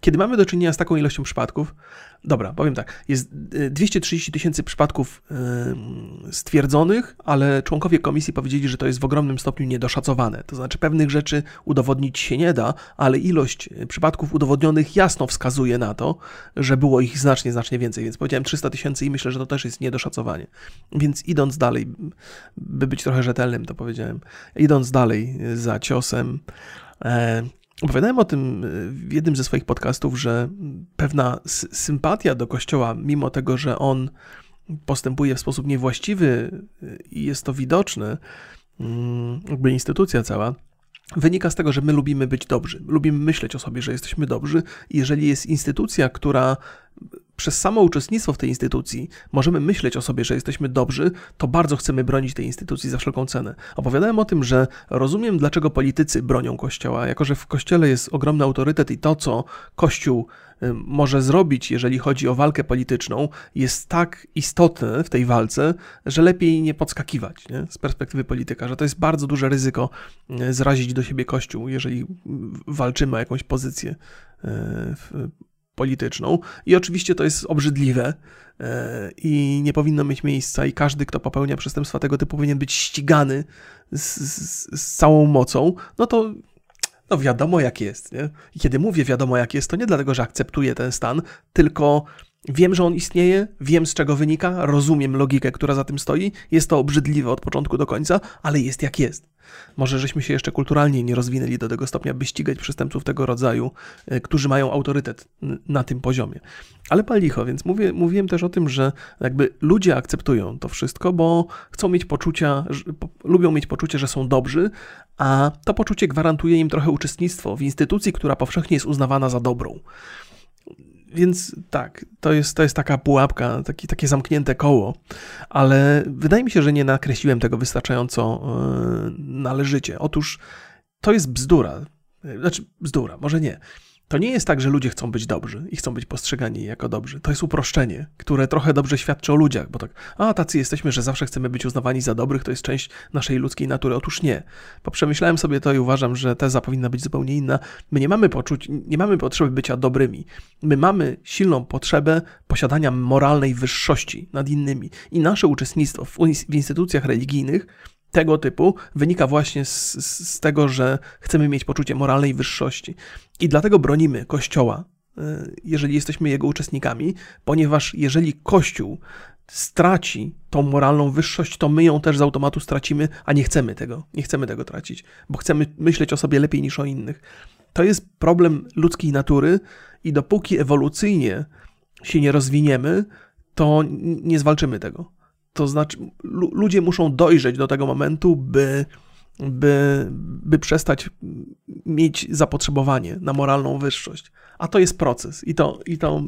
kiedy mamy do czynienia z taką ilością przypadków, dobra, powiem tak, jest 230 y, tysięcy przypadków stwierdzonych, ale członkowie komisji powiedzieli, że to jest w ogromnym stopniu niedoszacowane. To znaczy pewnych rzeczy udowodnić się nie da, ale ilość y, przypadków udowodnionych jasno wskazuje na to, że było ich znacznie, znacznie więcej. Więc powiedziałem 300 tysięcy i myślę, że to też jest niedoszacowanie. Więc idąc dalej, by być trochę rzetelnym, to powiedziałem, idąc dalej za ciosem, e, Opowiadałem o tym y, w jednym ze swoich podcastów, że pewna sympatia do Kościoła, mimo tego, że on postępuje w sposób niewłaściwy y, i jest to widoczne, mm, jakby instytucja cała, wynika z tego, że my lubimy być dobrzy. Lubimy myśleć o sobie, że jesteśmy dobrzy. Jeżeli jest instytucja, która przez samo uczestnictwo w tej instytucji możemy myśleć o sobie, że jesteśmy dobrzy, to bardzo chcemy bronić tej instytucji za wszelką cenę. Opowiadałem o tym, że rozumiem, dlaczego politycy bronią Kościoła, jako że w Kościele jest ogromny autorytet i to, co Kościół może zrobić, jeżeli chodzi o walkę polityczną, jest tak istotne w tej walce, że lepiej nie podskakiwać nie? z perspektywy polityka, że to jest bardzo duże ryzyko y, zrazić do siebie Kościół, jeżeli walczymy o jakąś pozycję y, polityczną. I oczywiście to jest obrzydliwe e, i nie powinno mieć miejsca, i każdy, kto popełnia przestępstwa tego typu, powinien być ścigany z, z, z całą mocą. No to no wiadomo jak jest. Nie? I kiedy mówię wiadomo jak jest, to nie dlatego, że akceptuję ten stan, tylko Wiem, że on istnieje, wiem z czego wynika, rozumiem logikę, która za tym stoi. Jest to obrzydliwe od początku do końca, ale jest jak jest. Może żeśmy się jeszcze kulturalnie nie rozwinęli do tego stopnia, by ścigać przestępców tego rodzaju, e, którzy mają autorytet na tym poziomie. Ale pal licho, więc mówię, mówiłem też o tym, że jakby ludzie akceptują to wszystko, bo chcą mieć poczucia, lubią mieć poczucie, że są dobrzy, a to poczucie gwarantuje im trochę uczestnictwo w instytucji, która powszechnie jest uznawana za dobrą więc tak, to jest, to jest taka pułapka, taki, takie zamknięte koło, ale wydaje mi się, że nie nakreśliłem tego wystarczająco yy, należycie. Otóż to jest bzdura. Znaczy, bzdura, może nie. To nie jest tak, że ludzie chcą być dobrzy i chcą być postrzegani jako dobrzy. To jest uproszczenie, które trochę dobrze świadczy o ludziach, bo tak, a tacy jesteśmy, że zawsze chcemy być uznawani za dobrych, to jest część naszej ludzkiej natury. Otóż nie. Bo przemyślałem sobie to i uważam, że teza powinna być zupełnie inna. My nie mamy poczuć, nie mamy potrzeby bycia dobrymi. My mamy silną potrzebę posiadania moralnej wyższości nad innymi. I nasze uczestnictwo w instytucjach religijnych tego typu wynika właśnie z, z, tego, że chcemy mieć poczucie moralnej wyższości. I dlatego bronimy Kościoła, e, jeżeli jesteśmy jego uczestnikami, ponieważ jeżeli Kościół straci tą moralną wyższość, to my ją też z automatu stracimy, a nie chcemy tego. Nie chcemy tego tracić, bo chcemy myśleć o sobie lepiej niż o innych. To jest problem ludzkiej natury i dopóki ewolucyjnie się nie rozwiniemy, to nie zwalczymy tego. To znaczy, ludzie muszą dojrzeć do tego momentu, by, by, by przestać mieć zapotrzebowanie na moralną wyższość. A to jest proces i to, i to,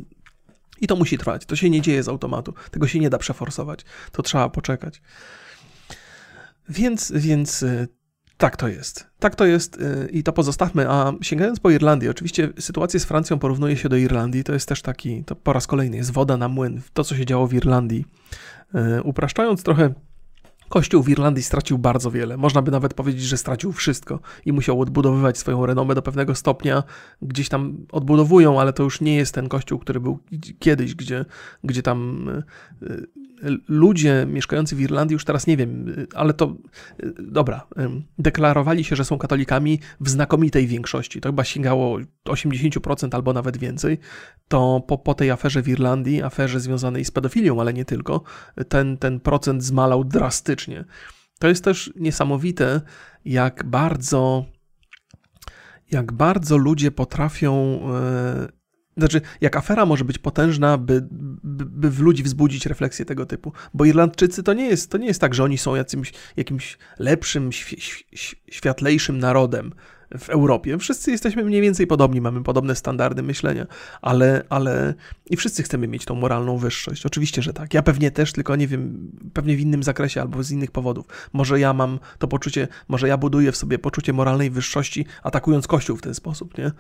i to musi trwać. To się nie dzieje z automatu. Tego się nie da przeforsować. To trzeba poczekać. Więc, więc y, tak to jest. Tak to jest y, i to pozostawmy. A sięgając po Irlandię, oczywiście sytuację z Francją porównuje się do Irlandii. To jest też taki, to po raz kolejny jest woda na młyn. To, co się działo w Irlandii upraszczając trochę Kościół w Irlandii stracił bardzo wiele. Można by nawet powiedzieć, że stracił wszystko i musiał odbudowywać swoją renomę do pewnego stopnia. Gdzieś tam odbudowują, ale to już nie jest ten kościół, który był kiedyś, gdzie, gdzie tam e, e, ludzie mieszkający w Irlandii, już teraz nie wiem, e, ale to dobra, deklarowali się, że są katolikami w znakomitej większości. To chyba sięgało 80% albo nawet więcej. To po, po tej aferze w Irlandii, aferze związanej z pedofilią, ale nie tylko, ten, ten procent zmalał drastycznie faktycznie. To jest też niesamowite, jak bardzo, jak bardzo ludzie potrafią. Yy, znaczy, jak afera może być potężna, by, by, by, w ludzi wzbudzić refleksję tego typu. Bo Irlandczycy to nie jest, to nie jest tak, że oni są jakimś, jakimś lepszym, światlejszym narodem w Europie. Wszyscy jesteśmy mniej więcej podobni, mamy podobne standardy myślenia, ale, ale i wszyscy chcemy mieć tą moralną wyższość. Oczywiście, że tak. Ja pewnie też, tylko nie wiem, pewnie w innym zakresie albo z innych powodów. Może ja mam to poczucie, może ja buduję w sobie poczucie moralnej wyższości, atakując Kościół w ten sposób, nie?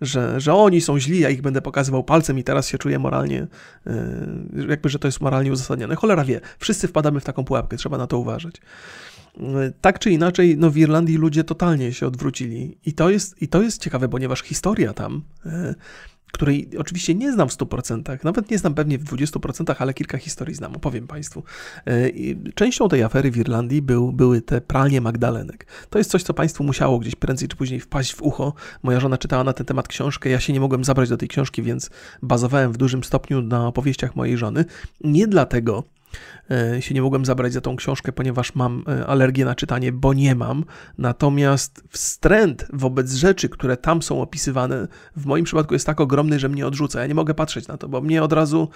Że, że oni są źli, ja ich będę pokazywał palcem i teraz się czuję moralnie, yy, jakby, że to jest moralnie uzasadnione. Cholera wie, wszyscy wpadamy w taką pułapkę, trzeba na to uważać tak czy inaczej, no w Irlandii ludzie totalnie się odwrócili. I to jest, i to jest ciekawe, ponieważ historia tam, e, której oczywiście nie znam w 100%, nawet nie znam pewnie w 20%, ale kilka historii znam, opowiem Państwu. E, częścią tej afery w Irlandii był, były te pralnie Magdalenek. To jest coś, co Państwu musiało gdzieś prędzej czy później wpaść w ucho. Moja żona czytała na ten temat książkę, ja się nie mogłem zabrać do tej książki, więc bazowałem w dużym stopniu na opowieściach mojej żony. Nie dlatego, się nie mogłem zabrać za tą książkę, ponieważ mam e, alergię na czytanie, bo nie mam. Natomiast wstręt wobec rzeczy, które tam są opisywane, w moim przypadku jest tak ogromny, że mnie odrzuca. Ja nie mogę patrzeć na to, bo mnie od razu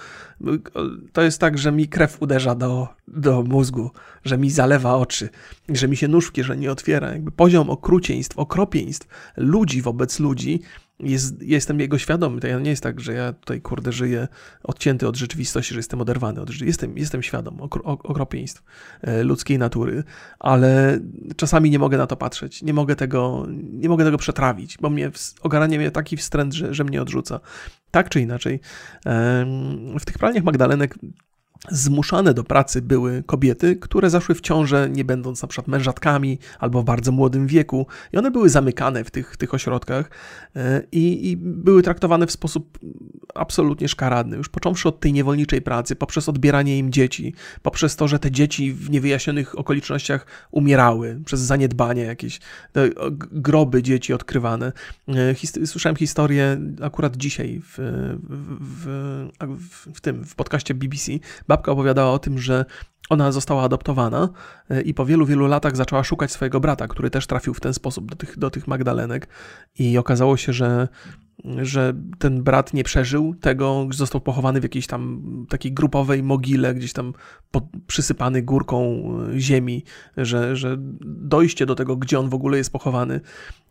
to jest tak, że mi krew uderza do, do mózgu, że mi zalewa oczy, że mi się nóż w kieszeni otwiera. Jakby poziom okrucieństw, okropieństw ludzi wobec ludzi jest, jestem jego świadomy. To nie jest tak, że ja tutaj, kurde, żyję odcięty od rzeczywistości, że jestem oderwany od rzeczywistości. Jestem, jestem świadom okropieństw e, ludzkiej natury, ale czasami nie mogę na to patrzeć. Nie mogę tego, nie mogę tego przetrawić, bo mnie ogarania mnie taki wstręt, że, że mnie odrzuca. Tak czy inaczej, w tych pralniach Magdalenek zmuszane do pracy były kobiety, które zaszły w ciążę, nie będąc na przykład mężatkami albo w bardzo młodym wieku, i one były zamykane w tych, tych ośrodkach e, i, i były traktowane w sposób absolutnie szkaradny. Już począwszy od tej niewolniczej pracy, poprzez odbieranie im dzieci, poprzez to, że te dzieci w niewyjaśnionych okolicznościach umierały, przez zaniedbanie jakieś, groby dzieci odkrywane. E, słyszałem historię akurat dzisiaj w, w, w, w tym, w podcaście BBC, babka opowiadała o tym, że ona została adoptowana e, i po wielu, wielu latach zaczęła szukać swojego brata, który też trafił w ten sposób do tych, do tych Magdalenek. I okazało się, że, że ten brat nie przeżył tego, został pochowany w jakiejś tam takiej grupowej mogile, gdzieś tam pod, przysypany górką e, ziemi, że, że dojście do tego, gdzie on w ogóle jest pochowany,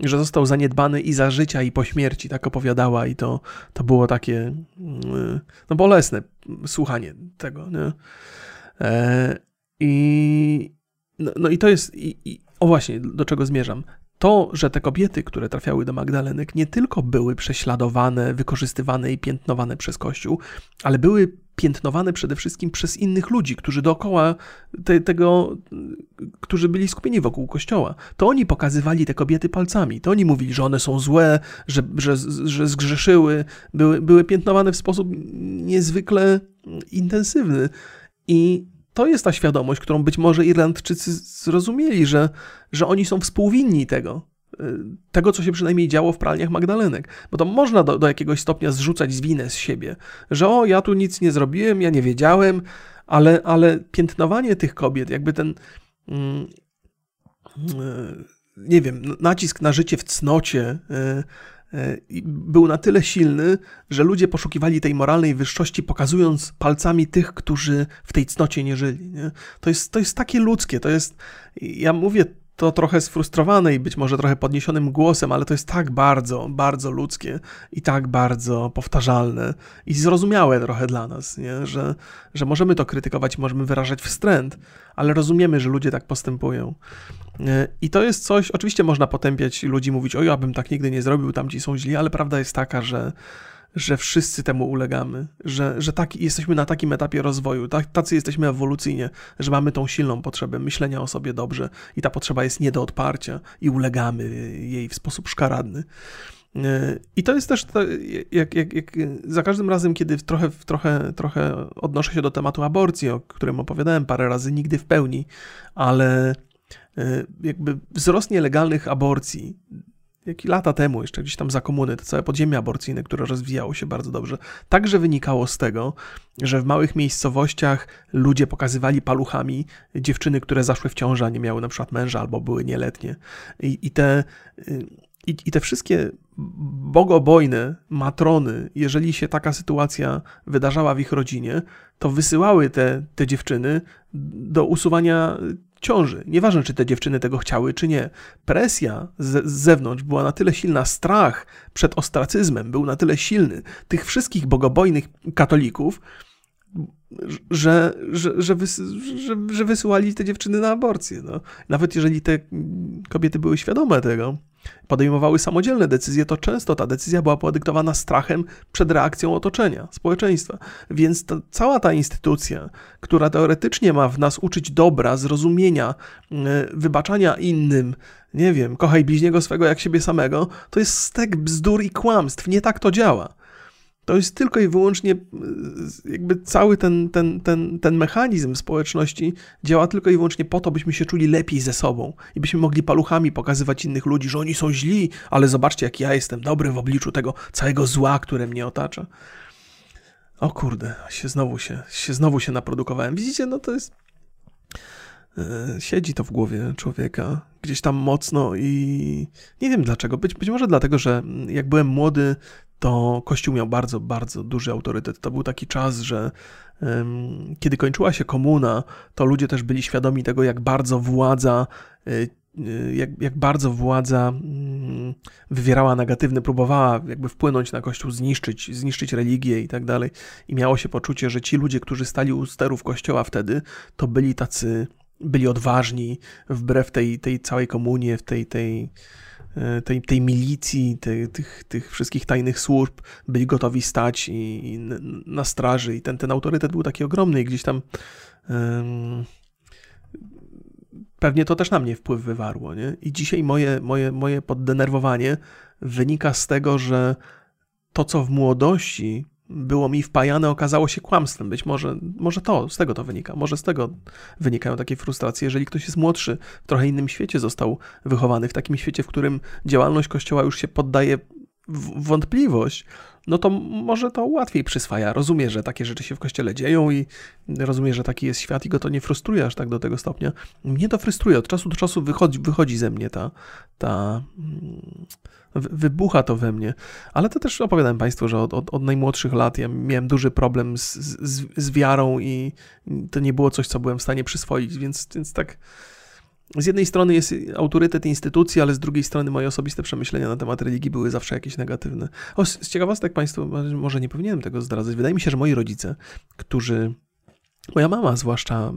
że został zaniedbany i za życia, i po śmierci, tak opowiadała, i to, to było takie mm, no bolesne słuchanie tego. Nie? E, I, no, no, i to jest. I, i, o właśnie, do czego zmierzam. To, że te kobiety, które trafiały do Magdalenek, nie tylko były prześladowane, wykorzystywane i piętnowane przez Kościół, ale były piętnowane przede wszystkim przez innych ludzi, którzy dookoła te, tego, którzy byli skupieni wokół kościoła. To oni pokazywali te kobiety palcami, to oni mówili, że one są złe, że, że, że zgrzeszyły, były, były piętnowane w sposób niezwykle intensywny. I to jest ta świadomość, którą być może Irlandczycy zrozumieli, że, że oni są współwinni tego, tego, co się przynajmniej działo w pralniach Magdalenek. Bo to można do, do jakiegoś stopnia zrzucać z winę z siebie, że o, ja tu nic nie zrobiłem, ja nie wiedziałem, ale, ale piętnowanie tych kobiet, jakby ten. Mm, y, nie wiem, nacisk na życie w cnocie, y, E, był na tyle silny, że ludzie poszukiwali tej moralnej wyższości, pokazując palcami tych, którzy w tej cnocie nie żyli. Nie? To, jest, to jest takie ludzkie, to jest, ja mówię to trochę sfrustrowane i być może trochę podniesionym głosem, ale to jest tak bardzo, bardzo ludzkie i tak bardzo powtarzalne i zrozumiałe trochę dla nas, nie? Że, że możemy to krytykować, możemy wyrażać wstręt, ale rozumiemy, że ludzie tak postępują. E, I to jest coś, oczywiście można potępiać ludzi, mówić, o ja bym tak nigdy nie zrobił, tamci są źli, ale prawda jest taka, że że wszyscy temu ulegamy, że, że tak, jesteśmy na takim etapie rozwoju, tak, tacy jesteśmy ewolucyjnie, że mamy tą silną potrzebę myślenia o sobie dobrze i ta potrzeba jest nie do odparcia i ulegamy jej w sposób szkaradny. E, I to jest też, to, jak, jak, jak za każdym razem, kiedy trochę, trochę, trochę odnoszę się do tematu aborcji, o którym opowiadałem parę razy, nigdy w pełni, ale e, jakby wzrost nielegalnych aborcji jak lata temu, jeszcze gdzieś tam za komuny, to całe podziemie aborcyjne, które rozwijało się bardzo dobrze, także wynikało z tego, że w małych miejscowościach ludzie pokazywali paluchami dziewczyny, które zaszły w ciążę, a nie miały na przykład męża albo były nieletnie. I, i te. I, I te wszystkie bogobojne matrony, jeżeli się taka sytuacja wydarzała w ich rodzinie, to wysyłały te, te dziewczyny do usuwania ciąży. Nieważne, czy te dziewczyny tego chciały, czy nie. Presja z, z zewnątrz była na tyle silna, strach przed ostracyzmem był na tyle silny tych wszystkich bogobojnych katolików, że, że, że, wys, że, że wysyłali te dziewczyny na aborcję. No. Nawet jeżeli te kobiety były świadome tego, podejmowały samodzielne decyzje, to często ta decyzja była podyktowana strachem przed reakcją otoczenia, społeczeństwa. Więc to, cała ta instytucja, która teoretycznie ma w nas uczyć dobra, zrozumienia, e, wybaczania innym, nie wiem, kochaj bliźniego swego jak siebie samego, to jest stek bzdur i kłamstw. Nie tak to działa. To jest tylko i wyłącznie jakby cały ten, ten, ten, ten mechanizm społeczności działa tylko i wyłącznie po to, byśmy się czuli lepiej ze sobą i byśmy mogli paluchami pokazywać innych ludzi, że oni są źli, ale zobaczcie, jak ja jestem dobry w obliczu tego całego zła, które mnie otacza. O kurde, się znowu się, się znowu się naprodukowałem. Widzicie, no to jest e, siedzi to w głowie człowieka gdzieś tam mocno i nie wiem dlaczego. Być, być może dlatego, że jak byłem młody, to Kościół miał bardzo, bardzo duży autorytet. To był taki czas, że um, kiedy kończyła się komuna, to ludzie też byli świadomi tego, jak bardzo władza y, y, jak, jak bardzo władza mm, wywierała negatywny, próbowała jakby wpłynąć na Kościół, zniszczyć, zniszczyć religię i tak dalej. I miało się poczucie, że ci ludzie, którzy stali u sterów Kościoła wtedy, to byli tacy, byli odważni wbrew tej, tej całej komunie, w tej, tej, E, tej, tej milicji, tej, tych, tych wszystkich tajnych służb byli gotowi stać i, i na straży i ten, ten autorytet był taki ogromny i gdzieś tam um, pewnie to też na mnie wpływ wywarło. Nie? I dzisiaj moje, moje, moje poddenerwowanie wynika z tego, że to, co w młodości było mi wpajane, okazało się kłamstwem. Być może, może to, z tego to wynika, może z tego wynikają takie frustracje. Jeżeli ktoś jest młodszy, w trochę innym świecie został wychowany, w takim świecie, w którym działalność Kościoła już się poddaje wątpliwość, no to może to łatwiej przyswaja. Rozumie, że takie rzeczy się w kościele dzieją i rozumie, że taki jest świat i go to nie frustruje aż tak do tego stopnia. Mnie to frustruje. Od czasu do czasu wychodzi, wychodzi ze mnie ta, ta mm, wybucha to we mnie. Ale to też opowiadałem Państwu, że od, od, od najmłodszych lat ja miałem duży problem z, z, z, wiarą i to nie było coś, co byłem w stanie przyswoić, więc, więc tak z jednej strony jest autorytet instytucji, ale z drugiej strony moje osobiste przemyślenia na temat religii były zawsze jakieś negatywne. O, z ciekawostek Państwu, może nie powinienem tego zdradzać, wydaje mi się, że moi rodzice, którzy Moja mama zwłaszcza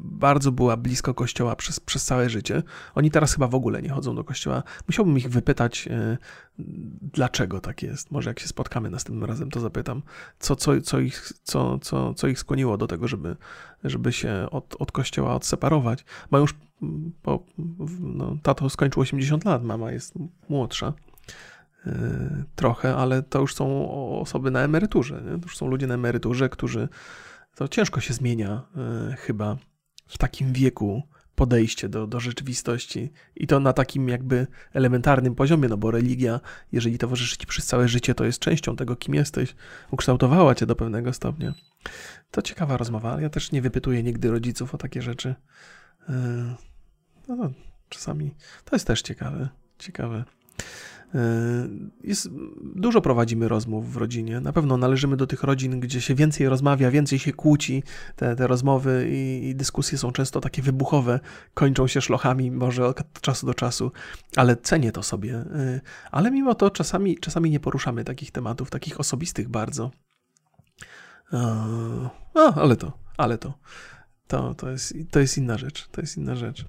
bardzo była blisko kościoła przez, przez całe życie. Oni teraz chyba w ogóle nie chodzą do kościoła. Musiałbym ich wypytać, e, dlaczego tak jest. Może jak się spotkamy następnym razem, to zapytam, co, co, co, ich, co, co, co ich skłoniło do tego, żeby, żeby się od, od kościoła odseparować. Bo już po, no, tato skończył 80 lat, mama jest młodsza e, trochę, ale to już są osoby na emeryturze. Nie? To już są ludzie na emeryturze, którzy to ciężko się zmienia y, chyba w takim wieku podejście do, do rzeczywistości i to na takim jakby elementarnym poziomie, no bo religia, jeżeli towarzyszy ci przez całe życie, to jest częścią tego, kim jesteś, ukształtowała cię do pewnego stopnia. To ciekawa rozmowa, ja też nie wypytuję nigdy rodziców o takie rzeczy. Y, no, no czasami to jest też ciekawe, ciekawe. E, jest, dużo prowadzimy rozmów w rodzinie. Na pewno należymy do tych rodzin, gdzie się więcej rozmawia, więcej się kłóci. Te, te rozmowy i, i dyskusje są często takie wybuchowe, kończą się szlochami, może od czasu do czasu, ale cenię to sobie. E, ale mimo to czasami, czasami nie poruszamy takich tematów, takich osobistych bardzo. A, ale to, ale to. To, to, jest, to jest inna rzecz. To jest inna rzecz.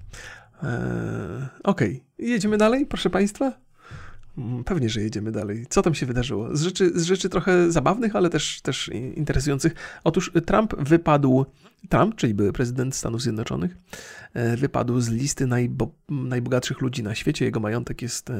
Okej, okay. jedziemy dalej, proszę Państwa. Mm, pewnie, że jedziemy dalej. Co tam się wydarzyło? Z rzeczy, z rzeczy trochę zabawnych, ale też, też interesujących. Otóż Trump wypadł, Trump, czyli były prezydent Stanów Zjednoczonych, e, wypadł z listy najbo, najbogatszych ludzi na świecie. Jego majątek jest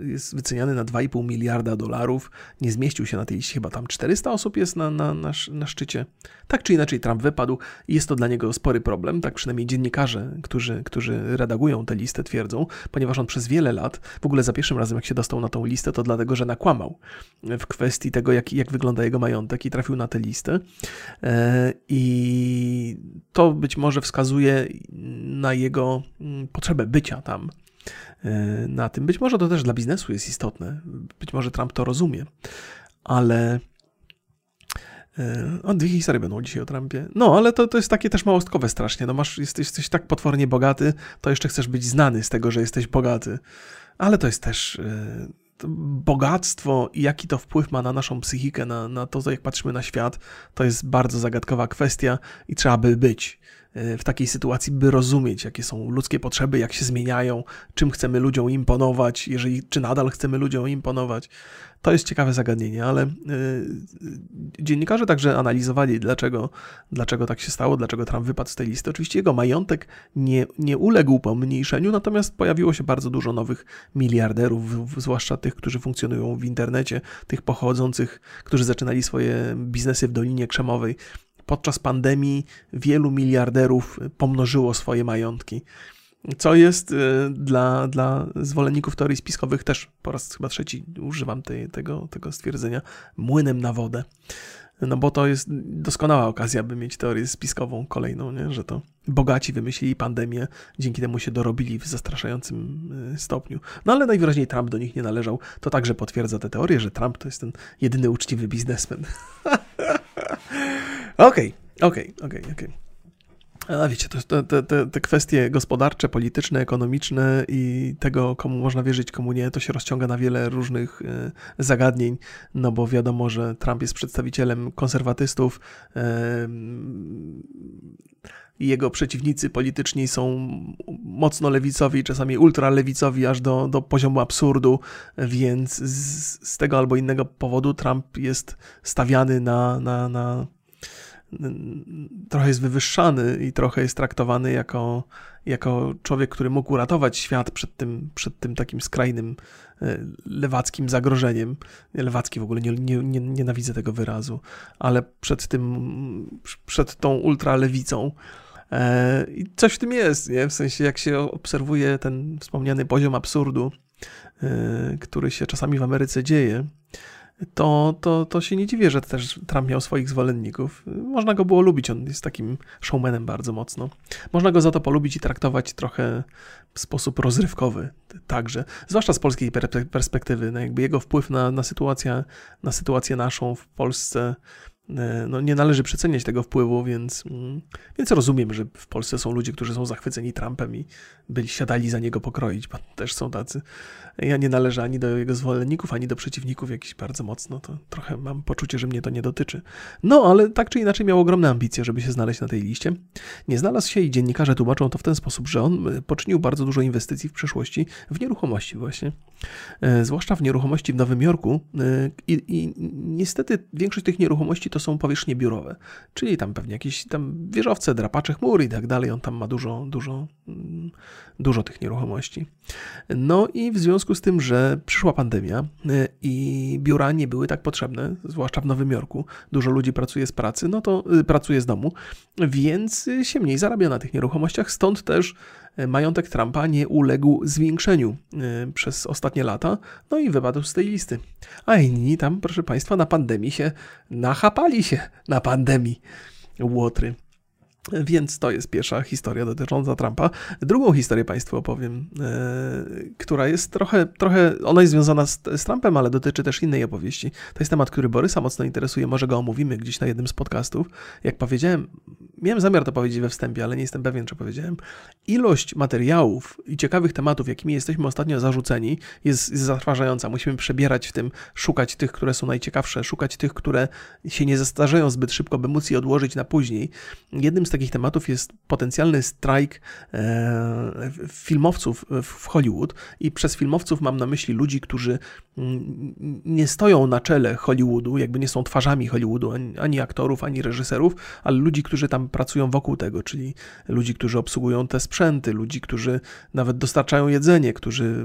jest wyceniany na 2,5 miliarda dolarów. Nie zmieścił się na tej liście, chyba tam 400 osób jest na, na, na, na szczycie. Tak czy inaczej, Trump wypadł i jest to dla niego spory problem, tak przynajmniej dziennikarze, którzy, którzy redagują tę listę, twierdzą, ponieważ on przez wiele lat, w ogóle za pierwszym razem, jak się dostał na tą listę, to dlatego, że nakłamał w kwestii tego, jak, jak wygląda jego majątek i trafił na tę listę. E, I to być może wskazuje na jego mm, potrzebę bycia tam na tym. Być może to też dla biznesu jest istotne, być może Trump to rozumie, ale e, o, dwie historie będą dzisiaj o Trumpie. No, ale to, to jest takie też małostkowe strasznie. No masz, jesteś, jesteś tak potwornie bogaty, to jeszcze chcesz być znany z tego, że jesteś bogaty. Ale to jest też e, to bogactwo i jaki to wpływ ma na naszą psychikę, na, na to, jak patrzymy na świat, to jest bardzo zagadkowa kwestia i trzeba by być w takiej sytuacji, by rozumieć, jakie są ludzkie potrzeby, jak się zmieniają, czym chcemy ludziom imponować, jeżeli, czy nadal chcemy ludziom imponować. To jest ciekawe zagadnienie, ale yy, dziennikarze także analizowali, dlaczego, dlaczego tak się stało, dlaczego Trump wypadł z tej listy. Oczywiście jego majątek nie, nie uległ pomniejszeniu, natomiast pojawiło się bardzo dużo nowych miliarderów, zwłaszcza tych, którzy funkcjonują w internecie, tych pochodzących, którzy zaczynali swoje biznesy w Dolinie Krzemowej podczas pandemii wielu miliarderów pomnożyło swoje majątki. Co jest y, dla, dla zwolenników teorii spiskowych też po raz chyba trzeci używam tej, tego, tego stwierdzenia młynem na wodę. No bo to jest doskonała okazja, by mieć teorię spiskową kolejną, nie? że to bogaci wymyślili pandemię, dzięki temu się dorobili w zastraszającym y, stopniu. No ale najwyraźniej Trump do nich nie należał. To także potwierdza tę teorię, że Trump to jest ten jedyny uczciwy biznesmen. Okej, okej, okej, okej. A wiecie, to, te, te, kwestie gospodarcze, polityczne, ekonomiczne i tego, komu można wierzyć, komu nie, to się rozciąga na wiele różnych e, zagadnień, no bo wiadomo, że Trump jest przedstawicielem konserwatystów. Jego przeciwnicy polityczni są mocno lewicowi, czasami ultralewicowi, aż do, do poziomu absurdu, więc z, z tego albo innego powodu Trump jest stawiany na, na, na trochę jest wywyższany i trochę jest traktowany jako, jako człowiek, który mógł uratować świat przed tym, przed tym takim skrajnym e, lewackim zagrożeniem. Lewacki w ogóle nie, nie, nie, nienawidzę tego wyrazu, ale przed tym, przed tą ultralewicą. E, I coś w tym jest, nie? w sensie jak się obserwuje ten wspomniany poziom absurdu, e, który się czasami w Ameryce dzieje, to, to, to się nie dziwię, że też Trump miał swoich zwolenników. Można go było lubić, on jest takim showmanem bardzo mocno. Można go za to polubić i traktować trochę w sposób rozrywkowy także, zwłaszcza z polskiej perspektywy. No jakby jego wpływ na, na, sytuację, na sytuację naszą w Polsce no, nie należy przeceniać tego wpływu, więc, mm, więc rozumiem, że w Polsce są ludzie, którzy są zachwyceni Trumpem i byli siadali za niego pokroić, bo też są tacy. Ja nie należę ani do jego zwolenników, ani do przeciwników jakiś bardzo mocno, to trochę mam poczucie, że mnie to nie dotyczy. No, ale tak czy inaczej miał ogromne ambicje, żeby się znaleźć na tej liście. Nie znalazł się i dziennikarze tłumaczą to w ten sposób, że on e, poczynił bardzo dużo inwestycji w przeszłości w nieruchomości właśnie, e, zwłaszcza w nieruchomości w Nowym Jorku i, i niestety większość tych nieruchomości to są powierzchnie biurowe, czyli tam pewnie jakieś tam wieżowce, drapacze chmur i tak dalej. On tam ma dużo, dużo, mm, dużo tych nieruchomości. No i w związku z tym, że przyszła pandemia y, i biura nie były tak potrzebne, zwłaszcza w Nowym Jorku, dużo ludzi pracuje z pracy, no to y, pracuje z domu, więc się mniej zarabia na tych nieruchomościach, stąd też majątek Trumpa nie uległ zwiększeniu przez ostatnie lata, no i wypadł z tej listy. A inni tam, proszę Państwa, na pandemii się nachapali się na pandemii. Łotry. Więc to jest pierwsza historia dotycząca Trumpa. Drugą historię Państwu opowiem, e, która jest trochę, trochę, ona jest związana z, z, Trumpem, ale dotyczy też innej opowieści. To jest temat, który Borysa mocno interesuje, może go omówimy gdzieś na jednym z podcastów. Jak powiedziałem, miałem zamiar to powiedzieć we wstępie, ale nie jestem pewien, czy powiedziałem. Ilość materiałów i ciekawych tematów, jakimi jesteśmy ostatnio zarzuceni, jest, jest zatrważająca. Musimy przebierać w tym, szukać tych, które są najciekawsze, szukać tych, które się nie zestarzeją zbyt szybko, by móc je odłożyć na później. Jednym z takich tematów jest potencjalny strajk e, filmowców w Hollywood i przez filmowców mam na myśli ludzi, którzy mm, nie stoją na czele Hollywoodu, jakby nie są twarzami Hollywoodu, ani, ani aktorów, ani reżyserów, ale ludzi, którzy tam pracują wokół tego, czyli ludzi, którzy obsługują te sprzęty, ludzi, którzy nawet dostarczają jedzenie, którzy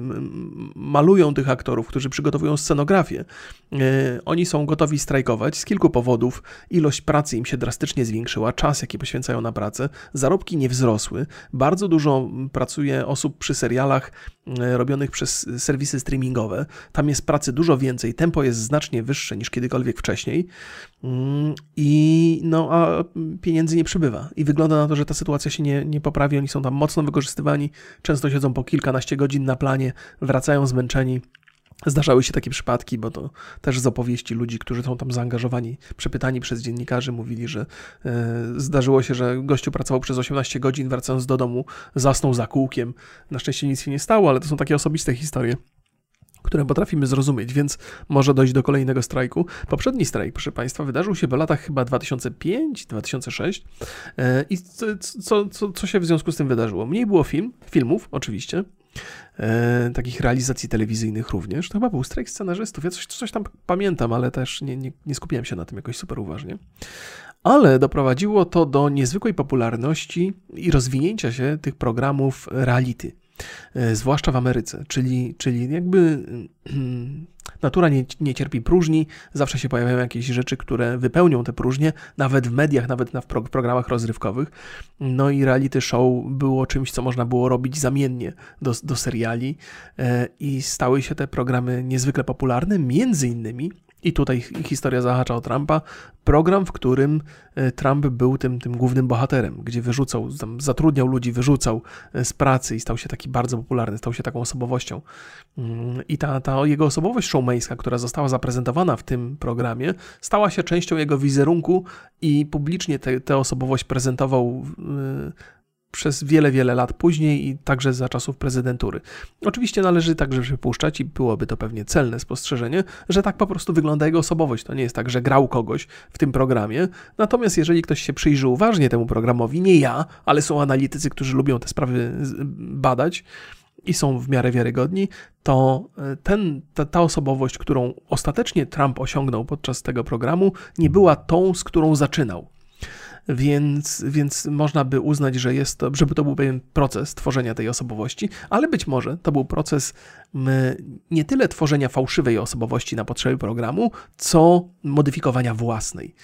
malują tych aktorów, którzy przygotowują scenografię. E, oni są gotowi strajkować z kilku powodów. Ilość pracy im się drastycznie zwiększyła, czas, jaki poświęcają na pracę, zarobki nie wzrosły. Bardzo dużo pracuje osób przy serialach robionych przez serwisy streamingowe. Tam jest pracy dużo więcej, tempo jest znacznie wyższe niż kiedykolwiek wcześniej mm, i no, a pieniędzy nie przybywa. I wygląda na to, że ta sytuacja się nie, nie poprawi. Oni są tam mocno wykorzystywani, często siedzą po kilkanaście godzin na planie, wracają zmęczeni. Zdarzały się takie przypadki, bo to też z opowieści ludzi, którzy są tam zaangażowani, przepytani przez dziennikarzy, mówili, że e, zdarzyło się, że gościu pracował przez 18 godzin, wracając do domu, zasnął za kółkiem. Na szczęście nic się nie stało, ale to są takie osobiste historie które potrafimy zrozumieć, więc może dojść do kolejnego strajku. Poprzedni strajk, proszę Państwa, wydarzył się w latach chyba 2005-2006 e, i co, co, co się w związku z tym wydarzyło? Mniej było film, filmów oczywiście, e, takich realizacji telewizyjnych również. To chyba był strajk scenarzystów. Ja coś, coś tam pamiętam, ale też nie, nie, nie skupiłem się na tym jakoś super uważnie. Ale doprowadziło to do niezwykłej popularności i rozwinięcia się tych programów reality. E, zwłaszcza w Ameryce, czyli, czyli jakby natura nie, nie cierpi próżni, zawsze się pojawiają jakieś rzeczy, które wypełnią te próżnie, nawet w mediach, nawet na pro, programach rozrywkowych. No i reality show było czymś, co można było robić zamiennie do, do seriali e, i stały się te programy niezwykle popularne, między innymi i tutaj historia zahacza o Trumpa. Program, w którym e, Trump był tym, tym głównym bohaterem, gdzie wyrzucał, zatrudniał ludzi, wyrzucał e, z pracy i stał się taki bardzo popularny, stał się taką osobowością. Mm, I ta, ta jego osobowość showmańska, która została zaprezentowana w tym programie, stała się częścią jego wizerunku i publicznie tę osobowość prezentował e, przez wiele, wiele lat później i także za czasów prezydentury. Oczywiście należy także przypuszczać, i byłoby to pewnie celne spostrzeżenie, że tak po prostu wygląda jego osobowość. To nie jest tak, że grał kogoś w tym programie. Natomiast jeżeli ktoś się przyjrzy uważnie temu programowi, nie ja, ale są analitycy, którzy lubią te sprawy badać, i są w miarę wiarygodni, to e, ten, ta, ta, osobowość, którą ostatecznie Trump osiągnął podczas tego programu, nie była tą, z którą zaczynał więc, więc można by uznać, że jest to, żeby to był pewien proces tworzenia tej osobowości, ale być może to był proces nie tyle tworzenia fałszywej osobowości na potrzeby programu, co modyfikowania własnej.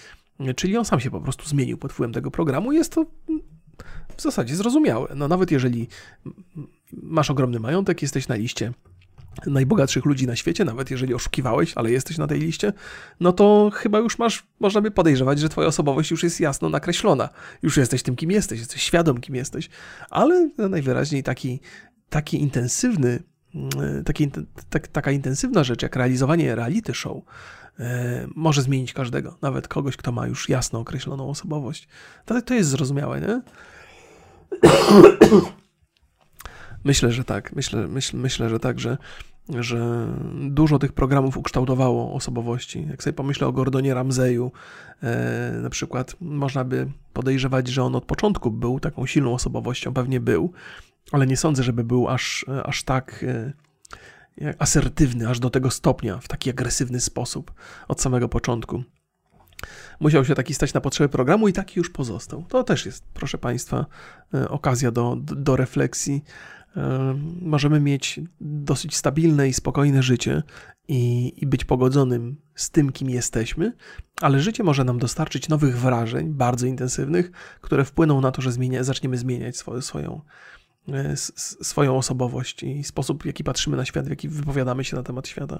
Czyli on sam się po prostu zmienił pod wpływem tego programu. Jest to w zasadzie zrozumiałe. No nawet jeżeli masz ogromny majątek, jesteś na liście najbogatszych ludzi na świecie, nawet jeżeli oszukiwałeś, ale jesteś na tej liście, no to chyba już masz, można by podejrzewać, że twoja osobowość już jest jasno nakreślona. Już jesteś tym, kim jesteś, jesteś świadom, kim jesteś, ale najwyraźniej taki, taki intensywny, mm, taki, tak, taka intensywna rzecz jak realizowanie reality show e, może zmienić każdego, nawet kogoś, kto ma już jasno określoną osobowość. To, to jest zrozumiałe, nie? Myślę, że tak. Myślę, myśl, myślę że tak, że, że dużo tych programów ukształtowało osobowości. Jak sobie pomyślę o Gordonie Ramseyu, e, na przykład można by podejrzewać, że on od początku był taką silną osobowością, pewnie był, ale nie sądzę, żeby był aż, aż tak e, asertywny, aż do tego stopnia, w taki agresywny sposób od samego początku. Musiał się taki stać na potrzeby programu i taki już pozostał. To też jest, proszę Państwa, e, okazja do, do refleksji możemy mieć dosyć stabilne i spokojne życie i, i, być pogodzonym z tym, kim jesteśmy, ale życie może nam dostarczyć nowych wrażeń, bardzo intensywnych, które wpłyną na to, że zmienia, zaczniemy zmieniać swoją, swoją, e, swoją osobowość i sposób, w jaki patrzymy na świat, w jaki wypowiadamy się na temat świata.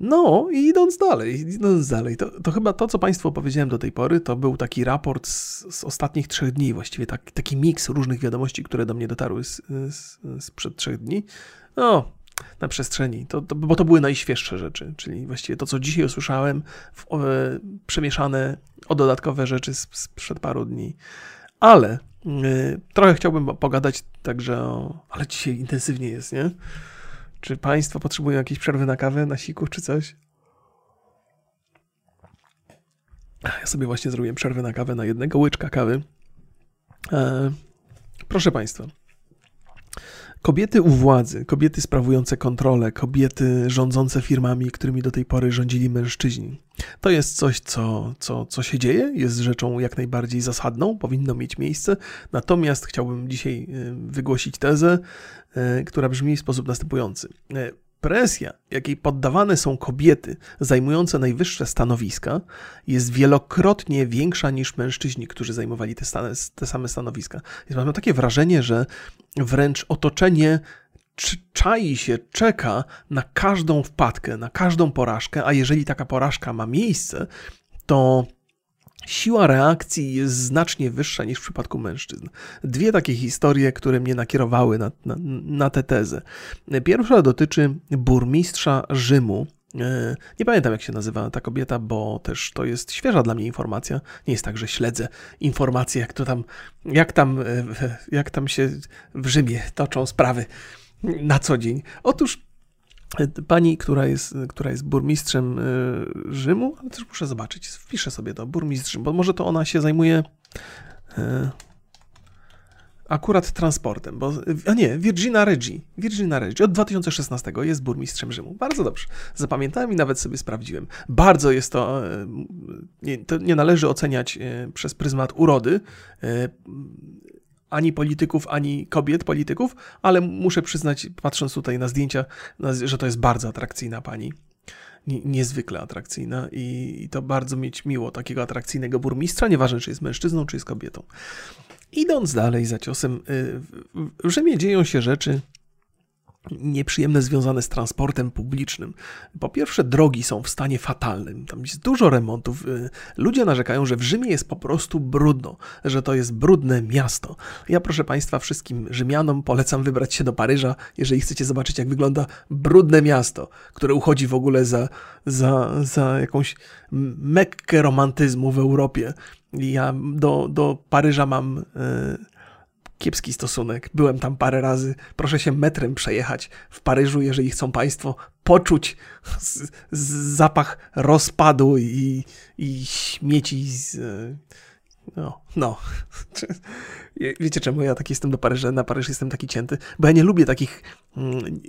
No i idąc dalej, idąc dalej, to, to chyba to, co Państwu powiedziałem do tej pory, to był taki raport z, z ostatnich trzech dni, właściwie tak, taki miks różnych wiadomości, które do mnie dotarły z, z, sprzed trzech dni. No, na przestrzeni, to, to, bo to były najświeższe rzeczy, czyli właściwie to, co dzisiaj usłyszałem, w, e, przemieszane o dodatkowe rzeczy sprzed paru dni. Ale e, trochę chciałbym pogadać także o... Ale dzisiaj intensywnie jest, nie? Czy Państwo potrzebują jakiejś przerwy na kawę, na siku czy coś? Ja sobie właśnie zrobiłem przerwę na kawę, na jednego łyczka kawy. E, proszę Państwa, Kobiety u władzy, kobiety sprawujące kontrolę, kobiety rządzące firmami, którymi do tej pory rządzili mężczyźni. To jest coś, co, co, co się dzieje, jest rzeczą jak najbardziej zasadną, powinno mieć miejsce. Natomiast chciałbym dzisiaj y, wygłosić tezę, y, która brzmi w sposób następujący. Presja, jakiej poddawane są kobiety zajmujące najwyższe stanowiska, jest wielokrotnie większa niż mężczyźni, którzy zajmowali te, te same stanowiska. mam takie wrażenie, że wręcz otoczenie czai się, czeka na każdą wpadkę, na każdą porażkę, a jeżeli taka porażka ma miejsce, to siła reakcji jest znacznie wyższa niż w przypadku mężczyzn. Dwie takie historie, które mnie nakierowały na, na, na tę tezę. Pierwsza dotyczy burmistrza Rzymu, e, nie pamiętam, jak się nazywa ta kobieta, bo też to jest świeża dla mnie informacja. Nie jest tak, że śledzę informacje, jak to tam, jak tam, e, jak tam się w Rzymie toczą sprawy na co dzień. Otóż Pani, która jest, która jest burmistrzem y, Rzymu, ale też muszę zobaczyć, wpiszę sobie to, burmistrz bo może to ona się zajmuje y, akurat transportem, bo, a nie, Virginia Regi, Virginia Regi od 2016 jest burmistrzem Rzymu. Bardzo dobrze. Zapamiętałem i nawet sobie sprawdziłem. Bardzo jest to, y, nie, to nie należy oceniać przez pryzmat urody, ani polityków, ani kobiet polityków, ale muszę przyznać, patrząc tutaj na zdjęcia, że to jest bardzo atrakcyjna pani. Niezwykle atrakcyjna i to bardzo mieć miło takiego atrakcyjnego burmistrza, nieważne czy jest mężczyzną, czy jest kobietą. Idąc dalej za ciosem, y, w Rzymie dzieją się rzeczy, nieprzyjemne związane z transportem publicznym. Po pierwsze, drogi są w stanie fatalnym. Tam jest dużo remontów. Y, ludzie narzekają, że w Rzymie jest po prostu brudno, że to jest brudne miasto. Ja, proszę Państwa, wszystkim Rzymianom polecam wybrać się do Paryża, jeżeli chcecie zobaczyć, jak wygląda brudne miasto, które uchodzi w ogóle za, za, za jakąś mekkę romantyzmu w Europie. Ja do, do Paryża mam. Yy, kiepski stosunek. Byłem tam parę razy. Proszę się metrem przejechać w Paryżu, jeżeli chcą Państwo poczuć z, z zapach rozpadu i, i śmieci z, no, no. Wiecie czemu ja taki jestem do Paryża, na Paryż jestem taki cięty? Bo ja nie lubię takich, mm,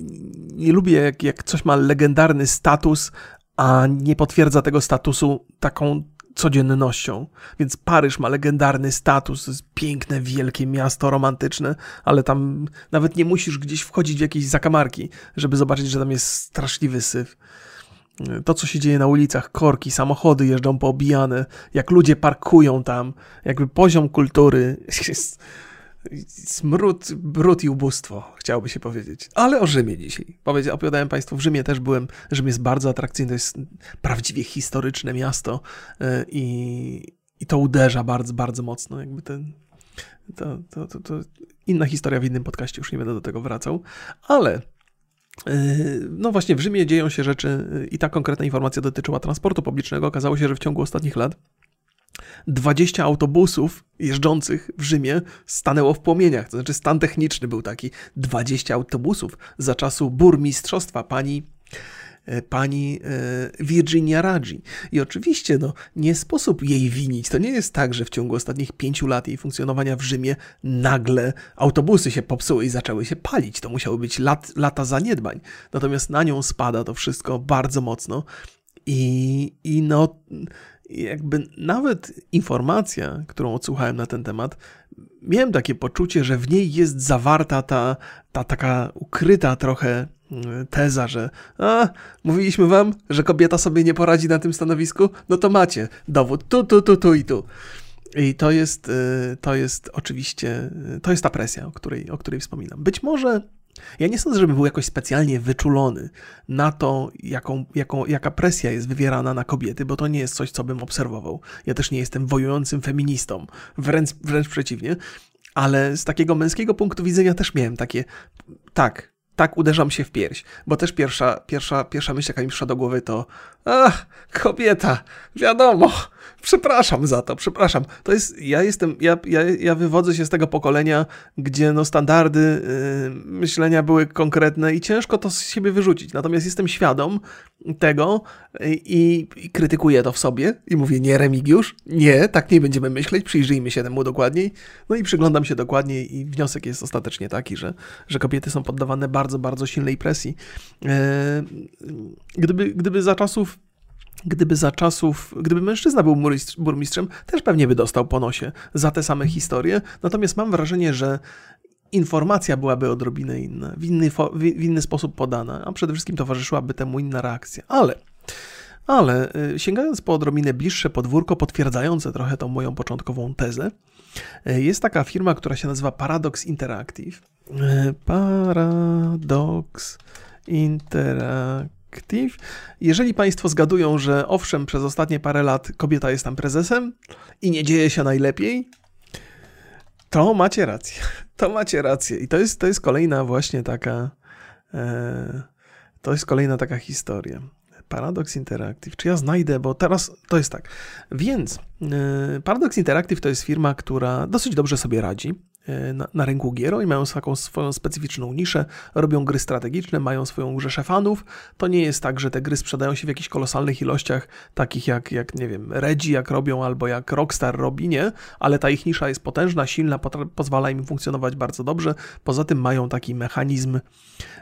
nie lubię jak, jak coś ma legendarny status, a nie potwierdza tego statusu taką codziennością. Więc Paryż ma legendarny status, jest piękne, wielkie miasto romantyczne, ale tam nawet nie musisz gdzieś wchodzić w jakieś zakamarki, żeby zobaczyć, że tam jest straszliwy syf. To, co się dzieje na ulicach, korki, samochody jeżdżą poobijane, jak ludzie parkują tam, jakby poziom kultury jest smród, brud i ubóstwo, chciałoby się powiedzieć. Ale o Rzymie dzisiaj. Opowiadałem Państwu, w Rzymie też byłem. Rzym jest bardzo atrakcyjny, to jest prawdziwie historyczne miasto e, i, i to uderza bardzo, bardzo mocno. Jakby ten, to, to, to, to inna historia w innym podcaście, już nie będę do tego wracał. Ale e, no właśnie, w Rzymie dzieją się rzeczy i ta konkretna informacja dotyczyła transportu publicznego. Okazało się, że w ciągu ostatnich lat 20 autobusów jeżdżących w Rzymie stanęło w płomieniach. To znaczy stan techniczny był taki. 20 autobusów za czasu burmistrzostwa pani e, pani e, Virginia Raggi. I oczywiście no, nie sposób jej winić. To nie jest tak, że w ciągu ostatnich pięciu lat jej funkcjonowania w Rzymie nagle autobusy się popsuły i zaczęły się palić. To musiały być lat, lata zaniedbań. Natomiast na nią spada to wszystko bardzo mocno. I, i no, jakby nawet informacja, którą odsłuchałem na ten temat, miałem takie poczucie, że w niej jest zawarta ta, ta taka ukryta trochę mm, teza, że a, mówiliśmy wam, że kobieta sobie nie poradzi na tym stanowisku, no to macie dowód tu, tu, tu, tu i tu. I to jest, y, to jest oczywiście, y, to jest ta presja, o której, o której wspominam. Być może ja nie sądzę, żeby był jakoś specjalnie wyczulony na to, jaką, jaką, jaka presja jest wywierana na kobiety, bo to nie jest coś, co bym obserwował. Ja też nie jestem wojującym feministą, wręcz, wręcz przeciwnie, ale z takiego męskiego punktu widzenia też miałem takie, tak, tak, uderzam się w pierś, bo też pierwsza, pierwsza, pierwsza myśl, jaka mi przyszła do głowy, to Ach, kobieta, wiadomo. Przepraszam za to, przepraszam. To jest, ja jestem, ja, ja, ja wywodzę się z tego pokolenia, gdzie no standardy yy, myślenia były konkretne i ciężko to z siebie wyrzucić. Natomiast jestem świadom tego i, i krytykuję to w sobie i mówię, nie Remigiusz, nie, tak nie będziemy myśleć, przyjrzyjmy się temu dokładniej. No i przyglądam się dokładniej i wniosek jest ostatecznie taki, że, że kobiety są poddawane bardzo, bardzo silnej presji. Yy, gdyby, gdyby za czasów Gdyby za czasów, gdyby mężczyzna był burmistrzem, też pewnie by dostał po nosie za te same historie. Natomiast mam wrażenie, że informacja byłaby odrobinę inna, w inny, w inny sposób podana, a przede wszystkim towarzyszyłaby temu inna reakcja. Ale, ale y, sięgając po odrobinę bliższe podwórko, potwierdzające trochę tą moją początkową tezę, y, jest taka firma, która się nazywa Paradox Interactive. Y, Paradox Interactive Active. Jeżeli Państwo zgadują, że owszem, przez ostatnie parę lat kobieta jest tam prezesem i nie dzieje się najlepiej, to macie rację. To macie rację. I to jest, to jest kolejna właśnie taka. E, to jest kolejna taka historia. Paradox Interactive. Czy ja znajdę, bo teraz to jest tak. Więc e, Paradox Interactive to jest firma, która dosyć dobrze sobie radzi. E, na, na rynku gier. Oni mają taką swoją specyficzną niszę, robią gry strategiczne, mają swoją rzeszę fanów. To nie jest tak, że te gry sprzedają się w jakichś kolosalnych ilościach, takich jak, jak nie wiem, Redzi jak robią, albo jak Rockstar robi, nie, ale ta ich nisza jest potężna, silna, pozwala im funkcjonować bardzo dobrze. Poza tym mają taki mechanizm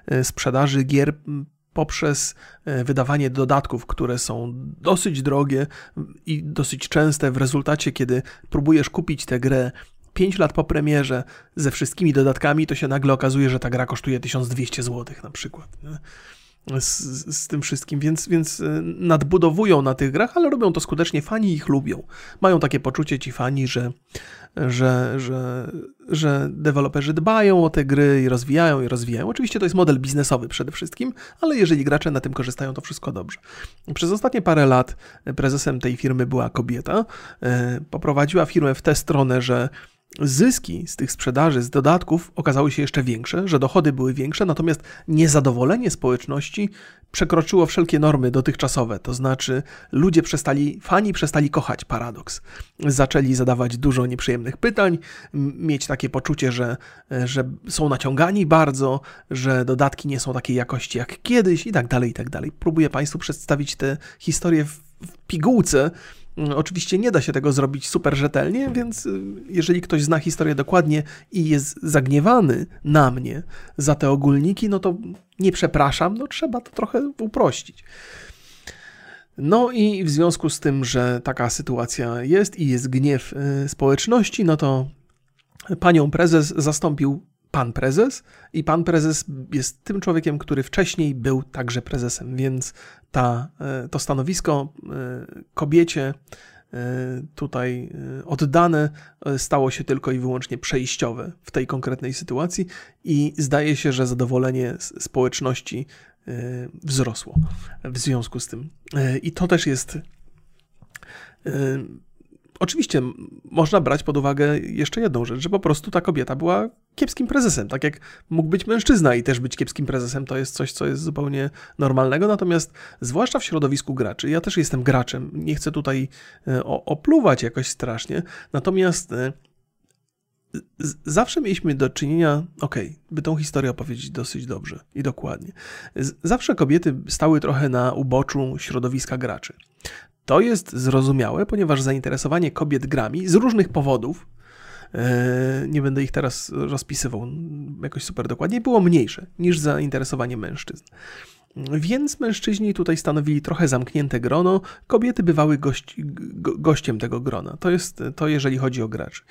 e, sprzedaży gier poprzez e, wydawanie dodatków, które są dosyć drogie i dosyć częste w rezultacie, kiedy próbujesz kupić tę grę 5 lat po premierze ze wszystkimi dodatkami, to się nagle okazuje, że ta gra kosztuje 1200 zł na przykład. Z, z, tym wszystkim, więc, więc y, nadbudowują na tych grach, ale robią to skutecznie, fani ich lubią. Mają takie poczucie ci fani, że, że, że, że deweloperzy dbają o te gry i rozwijają i rozwijają. Oczywiście to jest model biznesowy przede wszystkim, ale jeżeli gracze na tym korzystają, to wszystko dobrze. Przez ostatnie parę lat prezesem tej firmy była kobieta. Y, poprowadziła firmę w tę stronę, że zyski z tych sprzedaży, z dodatków okazały się jeszcze większe, że dochody były większe, natomiast niezadowolenie społeczności przekroczyło wszelkie normy dotychczasowe. To znaczy, ludzie przestali, fani przestali kochać paradoks. Zaczęli zadawać dużo nieprzyjemnych pytań, mieć takie poczucie, że, że są naciągani bardzo, że dodatki nie są takiej jakości jak kiedyś i tak dalej, i tak dalej. Próbuję Państwu przedstawić tę historię w, w pigułce, oczywiście nie da się tego zrobić super rzetelnie, więc y, jeżeli ktoś zna historię dokładnie i jest zagniewany na mnie za te ogólniki, no to nie przepraszam, no trzeba to trochę uprościć. No i w związku z tym, że taka sytuacja jest i jest gniew y, społeczności, no to panią prezes zastąpił pan prezes i pan prezes jest tym człowiekiem, który wcześniej był także prezesem, więc ta, e, to stanowisko e, kobiecie e, tutaj oddane stało się tylko i wyłącznie przejściowe w tej konkretnej sytuacji i zdaje się, że zadowolenie społeczności wzrosło w związku z tym. I to też jest Oczywiście można brać pod uwagę jeszcze jedną rzecz, że po prostu ta kobieta była kiepskim prezesem. Tak jak mógł być mężczyzna i też być kiepskim prezesem, to jest coś, co jest zupełnie normalnego. Natomiast zwłaszcza w środowisku graczy, ja też jestem graczem, nie chcę tutaj e, opluwać jakoś strasznie, natomiast e, zawsze mieliśmy do czynienia, okej, okay, by tą historię opowiedzieć dosyć dobrze i dokładnie. Zawsze kobiety stały trochę na uboczu środowiska graczy. To jest zrozumiałe, ponieważ zainteresowanie kobiet grami z różnych powodów, e, nie będę ich teraz rozpisywał jakoś super dokładnie, było mniejsze niż zainteresowanie mężczyzn. Więc mężczyźni tutaj stanowili trochę zamknięte grono, kobiety bywały gość, go, gościem tego grona. To jest to, jeżeli chodzi o graczy.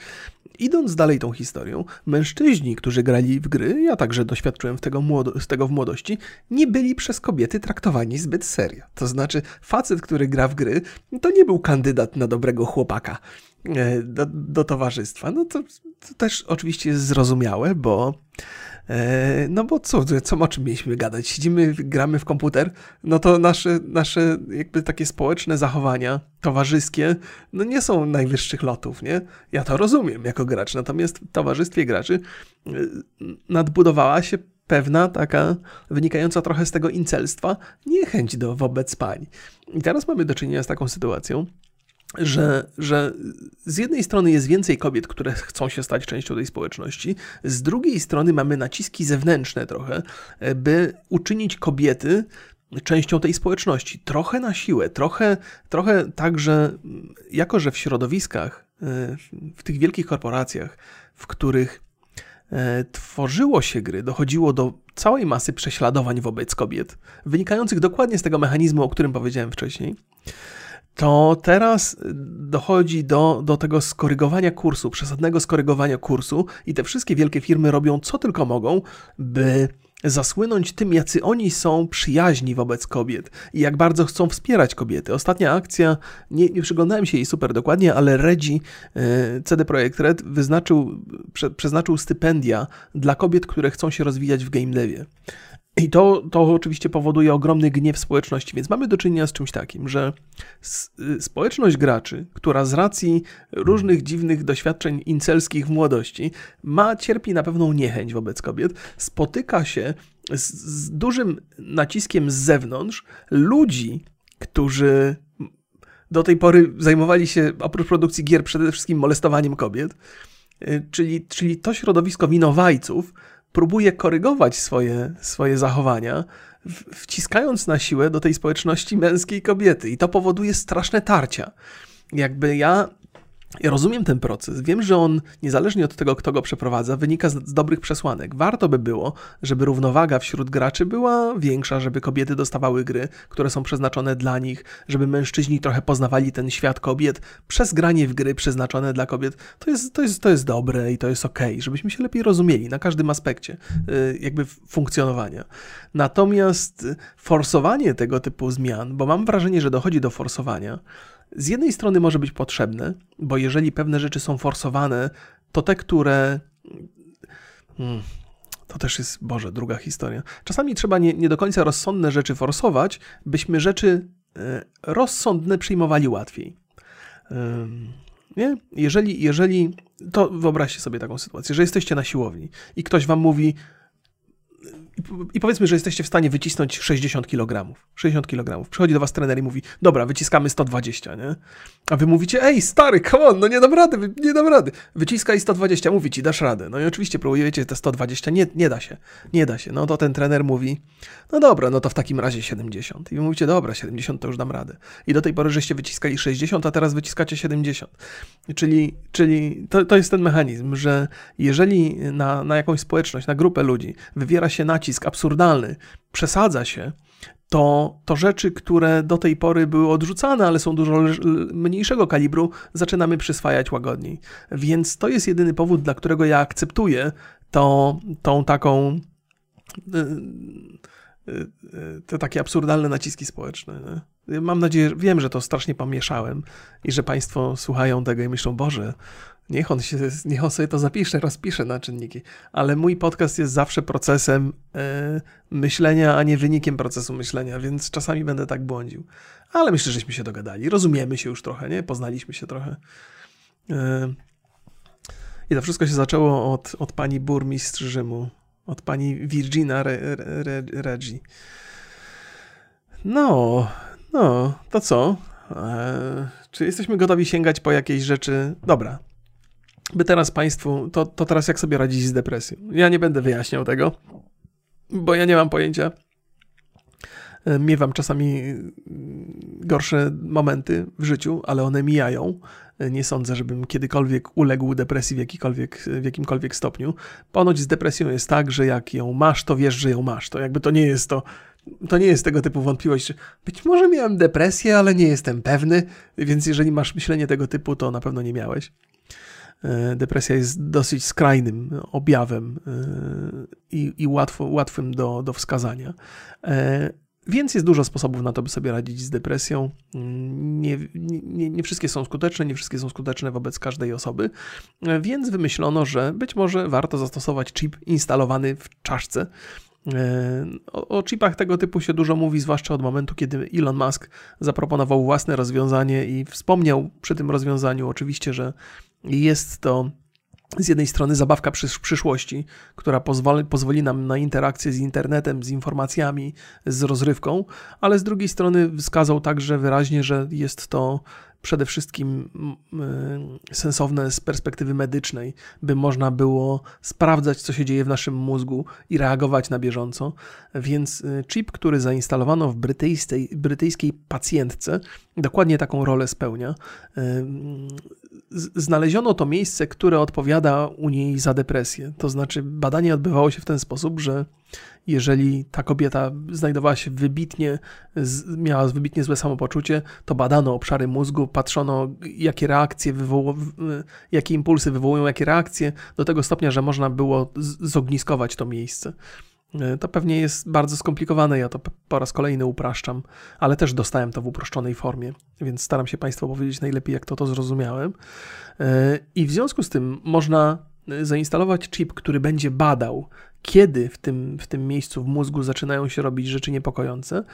Idąc dalej tą historią, mężczyźni, którzy grali w gry, ja także doświadczyłem tego, z tego w młodości, nie byli przez kobiety traktowani zbyt serio. To znaczy, facet, który gra w gry, to nie był kandydat na dobrego chłopaka e, do, do towarzystwa. No to, to też oczywiście jest zrozumiałe, bo no bo co, co o czym mieliśmy gadać? Siedzimy, gramy w komputer, no to nasze, nasze jakby takie społeczne zachowania towarzyskie, no nie są najwyższych lotów, nie? Ja to rozumiem jako gracz, natomiast w towarzystwie graczy e, nadbudowała się pewna taka wynikająca trochę z tego incelstwa niechęć do wobec pań. I teraz mamy do czynienia z taką sytuacją, że, że z jednej strony jest więcej kobiet, które chcą się stać częścią tej społeczności, z drugiej strony mamy naciski zewnętrzne trochę, by uczynić kobiety częścią tej społeczności. Trochę na siłę, trochę, trochę tak, że jako, że w środowiskach, e, w tych wielkich korporacjach, w których e, tworzyło się gry, dochodziło do całej masy prześladowań wobec kobiet, wynikających dokładnie z tego mechanizmu, o którym powiedziałem wcześniej, to teraz dochodzi do, do tego skorygowania kursu, przesadnego skorygowania kursu, i te wszystkie wielkie firmy robią co tylko mogą, by zasłynąć tym, jacy oni są przyjaźni wobec kobiet i jak bardzo chcą wspierać kobiety. Ostatnia akcja, nie, nie przyglądałem się jej super dokładnie, ale Redzi, e, CD Projekt Red, wyznaczył, prze, przeznaczył stypendia dla kobiet, które chcą się rozwijać w game devie. I to, to oczywiście powoduje ogromny gniew społeczności, więc mamy do czynienia z czymś takim, że y, społeczność graczy, która z racji różnych dziwnych doświadczeń incelskich w młodości ma, cierpi na pewną niechęć wobec kobiet, spotyka się z, z dużym naciskiem z zewnątrz ludzi, którzy do tej pory zajmowali się oprócz produkcji gier przede wszystkim molestowaniem kobiet, y, czyli, czyli to środowisko winowajców, próbuje korygować swoje, swoje zachowania, wciskając na siłę do tej społeczności męskiej kobiety. I to powoduje straszne tarcia. Jakby ja ja rozumiem ten proces. Wiem, że on, niezależnie od tego, kto go przeprowadza, wynika z, z, dobrych przesłanek. Warto by było, żeby równowaga wśród graczy była większa, żeby kobiety dostawały gry, które są przeznaczone dla nich, żeby mężczyźni trochę poznawali ten świat kobiet przez granie w gry przeznaczone dla kobiet. To jest, to jest, to jest dobre i to jest ok, żebyśmy się lepiej rozumieli na każdym aspekcie y, jakby funkcjonowania. Natomiast forsowanie tego typu zmian, bo mam wrażenie, że dochodzi do forsowania, z jednej strony może być potrzebne, bo jeżeli pewne rzeczy są forsowane, to te, które. Hmm, to też jest, Boże, druga historia. Czasami trzeba nie, nie do końca rozsądne rzeczy forsować, byśmy rzeczy e, rozsądne przyjmowali łatwiej. Nie? Jeżeli, jeżeli, to wyobraźcie sobie taką sytuację, że jesteście na siłowni i ktoś wam mówi, i powiedzmy, że jesteście w stanie wycisnąć 60 kg. 60 kg. Przychodzi do was trener i mówi, dobra, wyciskamy 120, nie? A wy mówicie, ej, stary, come on, no nie dam rady, nie dam rady. Wyciskaj 120, mówi ci, dasz radę. No i oczywiście próbujecie te 120, nie, nie da się, nie da się. No to ten trener mówi, no dobra, no to w takim razie 70. I wy mówicie, dobra, 70 to już dam radę. I do tej pory żeście wyciskali 60, a teraz wyciskacie 70. Czyli, czyli to, to jest ten mechanizm, że jeżeli na, na jakąś społeczność, na grupę ludzi wywiera się nacisk absurdalny, przesadza się, to, to rzeczy, które do tej pory były odrzucane, ale są dużo mniejszego kalibru, zaczynamy przyswajać łagodniej. Więc to jest jedyny powód, dla którego ja akceptuję to, tą taką. Y, y, y, te takie absurdalne naciski społeczne. Mam nadzieję, wiem, że to strasznie pomieszałem i że Państwo słuchają tego i myślą, Boże, Niech on, się, niech on sobie to zapisze, rozpisze na czynniki. Ale mój podcast jest zawsze procesem e, myślenia, a nie wynikiem procesu myślenia, więc czasami będę tak błądził. Ale myślę, żeśmy się dogadali. Rozumiemy się już trochę, nie? Poznaliśmy się trochę. E, I to wszystko się zaczęło od, od pani burmistrz Rzymu, od pani Virgina Re, Re, Reggi. No, no, to co? E, czy jesteśmy gotowi sięgać po jakieś rzeczy? Dobra, by teraz Państwu, to, to teraz jak sobie radzić z depresją. Ja nie będę wyjaśniał tego, bo ja nie mam pojęcia. E, miewam czasami mm, gorsze momenty w życiu, ale one mijają. E, nie sądzę, żebym kiedykolwiek uległ depresji w, jakikolwiek, w jakimkolwiek stopniu. Ponoć z depresją jest tak, że jak ją masz, to wiesz, że ją masz. To jakby to nie jest to, to nie jest tego typu wątpliwość, być może miałem depresję, ale nie jestem pewny, więc jeżeli masz myślenie tego typu, to na pewno nie miałeś. E, depresja jest dosyć skrajnym objawem e, i, i łatwo, łatwym do, do wskazania. E, więc jest dużo sposobów na to, by sobie radzić z depresją. Nie, nie, nie, wszystkie są skuteczne, nie wszystkie są skuteczne wobec każdej osoby, więc wymyślono, że być może warto zastosować chip instalowany w czaszce. O, o chipach tego typu się dużo mówi, zwłaszcza od momentu, kiedy Elon Musk zaproponował własne rozwiązanie i wspomniał przy tym rozwiązaniu oczywiście, że jest to z jednej strony zabawka przysz przyszłości, która pozwoli, pozwoli nam na interakcję z internetem, z informacjami, z rozrywką, ale z drugiej strony wskazał także wyraźnie, że jest to przede wszystkim y, sensowne z perspektywy medycznej, by można było sprawdzać, co się dzieje w naszym mózgu i reagować na bieżąco. Więc y, chip, który zainstalowano w brytyjskiej, brytyjskiej pacjentce, dokładnie taką rolę spełnia. Znaleziono to miejsce, które odpowiada u niej za depresję. To znaczy, badanie odbywało się w ten sposób, że jeżeli ta kobieta znajdowała się wybitnie, miała wybitnie złe samopoczucie, to badano obszary mózgu, patrzono, jakie reakcje wywołują, jakie impulsy wywołują jakie reakcje, do tego stopnia, że można było zogniskować to miejsce. E, to pewnie jest bardzo skomplikowane, ja to po raz kolejny upraszczam, ale też dostałem to w uproszczonej formie, więc staram się Państwu powiedzieć najlepiej, jak to to zrozumiałem. E, I w związku z tym można e, zainstalować chip, który będzie badał, kiedy w tym, w tym miejscu w mózgu zaczynają się robić rzeczy niepokojące,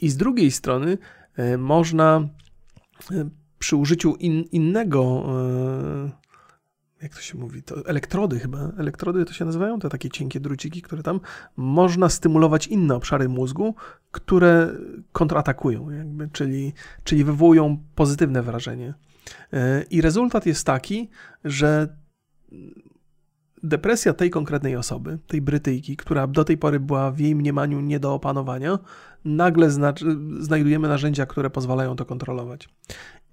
i z drugiej strony można przy użyciu in, innego jak to się mówi, to elektrody chyba, elektrody to się nazywają, te takie cienkie druciki, które tam, można stymulować inne obszary mózgu, które kontratakują, jakby, czyli, czyli wywołują pozytywne wrażenie. E, I rezultat jest taki, że depresja tej konkretnej osoby, tej Brytyjki, która do tej pory była w jej mniemaniu nie do opanowania, nagle znajdujemy narzędzia, które pozwalają to kontrolować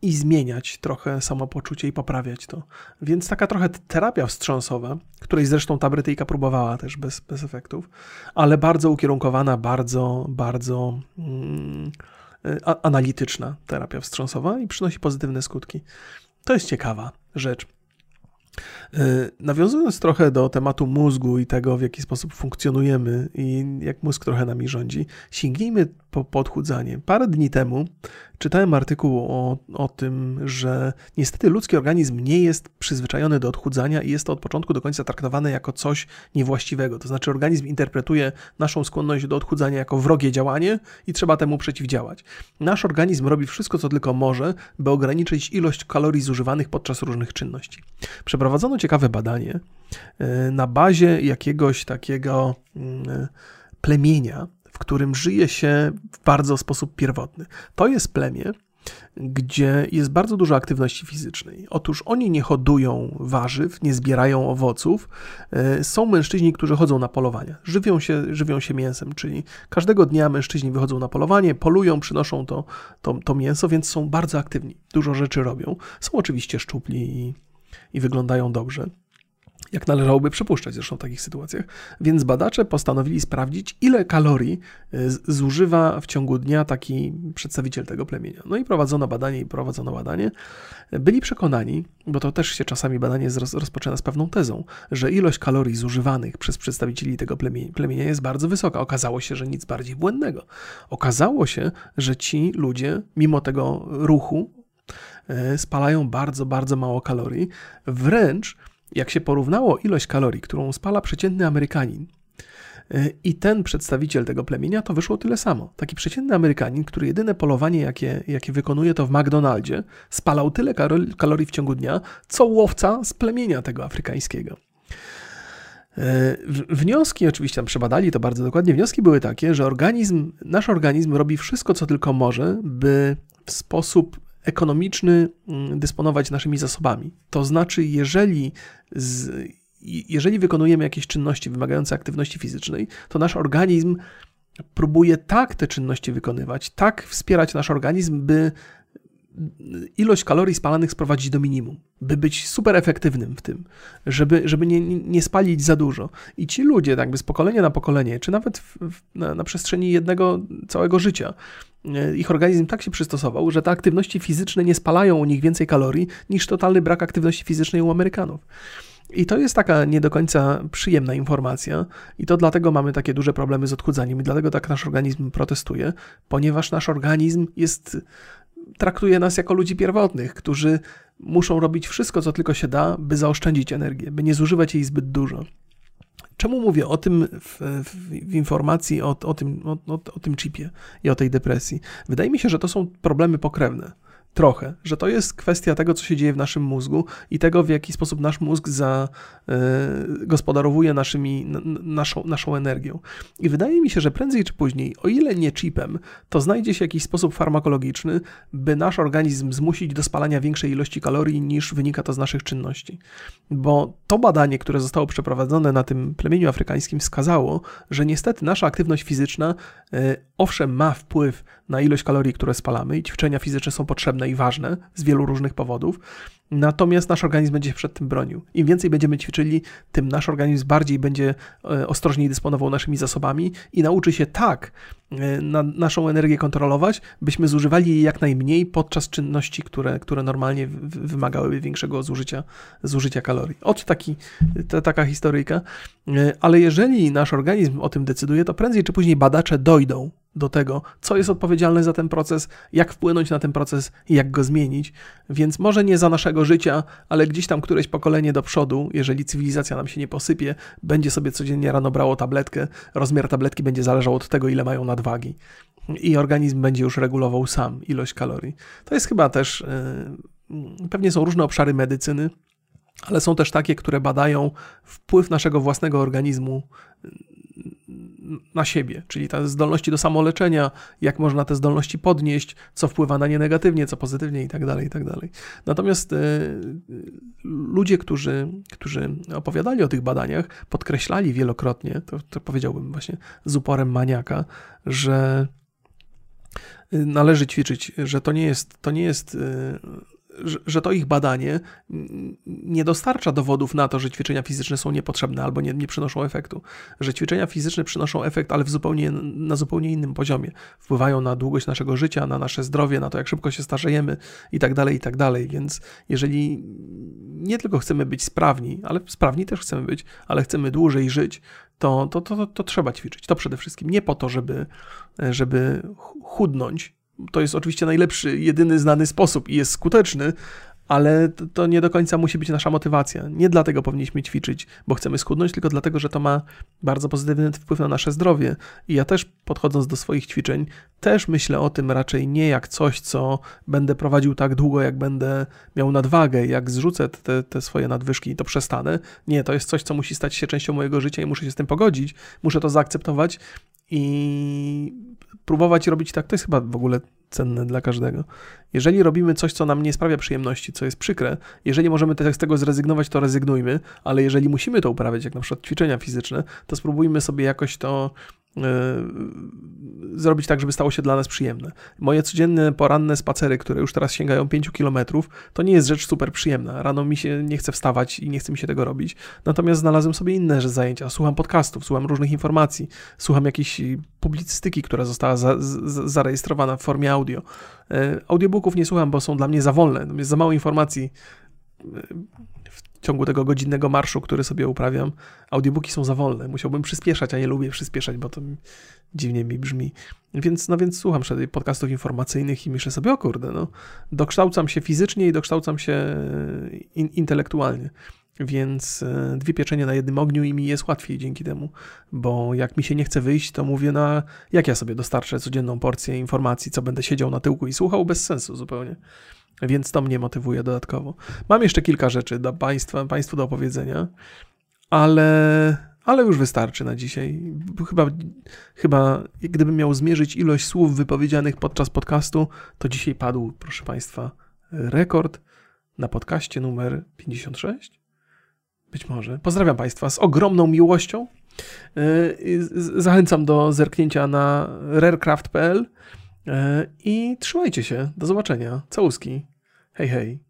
i zmieniać trochę samopoczucie i poprawiać to. Więc taka trochę terapia wstrząsowa, której zresztą ta Brytyjka próbowała też bez, bez efektów, ale bardzo ukierunkowana, bardzo, bardzo mm, analityczna terapia wstrząsowa i przynosi pozytywne skutki. To jest ciekawa rzecz. E, nawiązując trochę do tematu mózgu i tego, w jaki sposób funkcjonujemy i jak mózg trochę nami rządzi, sięgnijmy po podchudzanie. Parę dni temu czytałem artykuł o, o tym, że niestety ludzki organizm nie jest przyzwyczajony do odchudzania i jest to od początku do końca traktowane jako coś niewłaściwego. To znaczy, organizm interpretuje naszą skłonność do odchudzania jako wrogie działanie i trzeba temu przeciwdziałać. Nasz organizm robi wszystko, co tylko może, by ograniczyć ilość kalorii zużywanych podczas różnych czynności. Przeprowadzono ciekawe badanie e, na bazie jakiegoś takiego mm, plemienia, w którym żyje się w bardzo sposób pierwotny. To jest plemię, gdzie jest bardzo dużo aktywności fizycznej. Otóż oni nie hodują warzyw, nie zbierają owoców. E, są mężczyźni, którzy chodzą na polowania, żywią się, żywią się mięsem, czyli każdego dnia mężczyźni wychodzą na polowanie, polują, przynoszą to, to, to mięso, więc są bardzo aktywni, dużo rzeczy robią. Są oczywiście szczupli i, i wyglądają dobrze jak należałoby przypuszczać zresztą w takich sytuacjach. Więc badacze postanowili sprawdzić, ile kalorii e, zużywa w ciągu dnia taki przedstawiciel tego plemienia. No i prowadzono badanie i prowadzono badanie. Byli przekonani, bo to też się czasami badanie rozpoczyna z pewną tezą, że ilość kalorii zużywanych przez przedstawicieli tego plemienia jest bardzo wysoka. Okazało się, że nic bardziej błędnego. Okazało się, że ci ludzie, mimo tego ruchu, e, spalają bardzo, bardzo mało kalorii. Wręcz jak się porównało ilość kalorii, którą spala przeciętny Amerykanin, y, i ten przedstawiciel tego plemienia, to wyszło tyle samo. Taki przeciętny Amerykanin, który jedyne polowanie, jakie, jakie wykonuje, to w McDonaldzie, spalał tyle kalorii w ciągu dnia, co łowca z plemienia tego afrykańskiego. Y, wnioski, oczywiście tam przebadali to bardzo dokładnie, wnioski były takie, że organizm, nasz organizm robi wszystko, co tylko może, by w sposób ekonomiczny mm, dysponować naszymi zasobami. To znaczy, jeżeli, z, jeżeli wykonujemy jakieś czynności wymagające aktywności fizycznej, to nasz organizm próbuje tak te czynności wykonywać, tak wspierać nasz organizm, by ilość kalorii spalanych sprowadzić do minimum, by być super efektywnym w tym, żeby, żeby nie, nie spalić za dużo. I ci ludzie, jakby z pokolenia na pokolenie, czy nawet w, w, na, na przestrzeni jednego całego życia, ich organizm tak się przystosował, że te aktywności fizyczne nie spalają u nich więcej kalorii niż totalny brak aktywności fizycznej u Amerykanów. I to jest taka nie do końca przyjemna informacja, i to dlatego mamy takie duże problemy z odchudzaniem, i dlatego tak nasz organizm protestuje, ponieważ nasz organizm jest traktuje nas jako ludzi pierwotnych, którzy muszą robić wszystko, co tylko się da, by zaoszczędzić energię, by nie zużywać jej zbyt dużo. Czemu mówię o tym w, w, w informacji o, o, tym, o, o, tym chipie i o tej depresji? Wydaje mi się, że to są problemy pokrewne trochę, że to jest kwestia tego, co się dzieje w naszym mózgu i tego, w jaki sposób nasz mózg za, y, gospodarowuje naszymi, naszą, naszą energią. I wydaje mi się, że prędzej czy później, o ile nie chipem, to znajdzie się jakiś sposób farmakologiczny, by nasz organizm zmusić do spalania większej ilości kalorii niż wynika to z naszych czynności. Bo to badanie, które zostało przeprowadzone na tym plemieniu afrykańskim, wskazało, że niestety nasza aktywność fizyczna, y, owszem, ma wpływ na ilość kalorii, które spalamy i ćwiczenia fizyczne są potrzebne i ważne z wielu różnych powodów. Natomiast nasz organizm będzie się przed tym bronił. Im więcej będziemy ćwiczyli, tym nasz organizm bardziej będzie e, ostrożniej dysponował naszymi zasobami i nauczy się tak e, na naszą energię kontrolować, byśmy zużywali jej jak najmniej podczas czynności, które, które normalnie wymagałyby większego zużycia, zużycia kalorii. Oto taki, ta, taka historyjka. E, ale jeżeli nasz organizm o tym decyduje, to prędzej czy później badacze dojdą do tego, co jest odpowiedzialne za ten proces, jak wpłynąć na ten proces i jak go zmienić. Więc może nie za naszego życia, ale gdzieś tam któreś pokolenie do przodu, jeżeli cywilizacja nam się nie posypie, będzie sobie codziennie rano brało tabletkę. Rozmiar tabletki będzie zależał od tego, ile mają nadwagi. I organizm będzie już regulował sam ilość kalorii. To jest chyba też. Yy, pewnie są różne obszary medycyny, ale są też takie, które badają wpływ naszego własnego organizmu na siebie, czyli te zdolności do samoleczenia, jak można te zdolności podnieść, co wpływa na nie negatywnie, co pozytywnie i tak dalej, i tak. Natomiast y, ludzie, którzy, którzy opowiadali o tych badaniach, podkreślali wielokrotnie, to, to powiedziałbym właśnie z uporem maniaka, że y, należy ćwiczyć, że to nie jest, to nie jest y, że to ich badanie nie dostarcza dowodów na to, że ćwiczenia fizyczne są niepotrzebne albo nie, nie przynoszą efektu. Że ćwiczenia fizyczne przynoszą efekt, ale zupełnie, na zupełnie innym poziomie. Wpływają na długość naszego życia, na nasze zdrowie, na to, jak szybko się starzejemy i tak dalej, i tak dalej. Więc jeżeli nie tylko chcemy być sprawni, ale sprawni też chcemy być, ale chcemy dłużej żyć, to, to, to, to, to trzeba ćwiczyć. To przede wszystkim nie po to, żeby, żeby chudnąć, to jest oczywiście najlepszy, jedyny znany sposób i jest skuteczny, ale to nie do końca musi być nasza motywacja. Nie dlatego powinniśmy ćwiczyć, bo chcemy schudnąć, tylko dlatego, że to ma bardzo pozytywny wpływ na nasze zdrowie. I ja też podchodząc do swoich ćwiczeń, też myślę o tym raczej nie jak coś, co będę prowadził tak długo, jak będę miał nadwagę, jak zrzucę te, te swoje nadwyżki i to przestanę. Nie, to jest coś, co musi stać się częścią mojego życia i muszę się z tym pogodzić, muszę to zaakceptować i próbować robić tak, to jest chyba w ogóle cenne dla każdego. Jeżeli robimy coś, co nam nie sprawia przyjemności, co jest przykre, jeżeli możemy z tego zrezygnować, to rezygnujmy, ale jeżeli musimy to uprawiać, jak na przykład ćwiczenia fizyczne, to spróbujmy sobie jakoś to zrobić tak, żeby stało się dla nas przyjemne. Moje codzienne poranne spacery, które już teraz sięgają 5 km, to nie jest rzecz super przyjemna. Rano mi się nie chce wstawać i nie chce mi się tego robić. Natomiast znalazłem sobie inne zajęcia. Słucham podcastów, słucham różnych informacji, słucham jakiejś publicystyki, która została za, za, zarejestrowana w formie audio. Yy, audiobooków nie słucham, bo są dla mnie za wolne. Jest za mało informacji w ciągu tego godzinnego marszu, który sobie uprawiam, audiobooki są za wolne. Musiałbym przyspieszać, a nie lubię przyspieszać, bo to dziwnie mi brzmi. Więc, no więc słucham sobie podcastów informacyjnych i myślę sobie, o kurde, no, dokształcam się fizycznie i dokształcam się e, in, intelektualnie. Więc e, dwie pieczenie na jednym ogniu i mi jest łatwiej dzięki temu, bo jak mi się nie chce wyjść, to mówię na jak ja sobie dostarczę codzienną porcję informacji, co będę siedział na tyłku i słuchał bez sensu zupełnie. Więc to mnie motywuje dodatkowo. Mam jeszcze kilka rzeczy do państwa, Państwu do opowiedzenia, ale, ale już wystarczy na dzisiaj. Chyba, chyba gdybym miał zmierzyć ilość słów wypowiedzianych podczas podcastu, to dzisiaj padł, proszę Państwa, rekord na podcaście numer 56. Być może. Pozdrawiam Państwa z ogromną miłością. Yy, zachęcam do zerknięcia na rarecraft.pl I trzymajcie się. Do zobaczenia. Całuski. Hej, hej.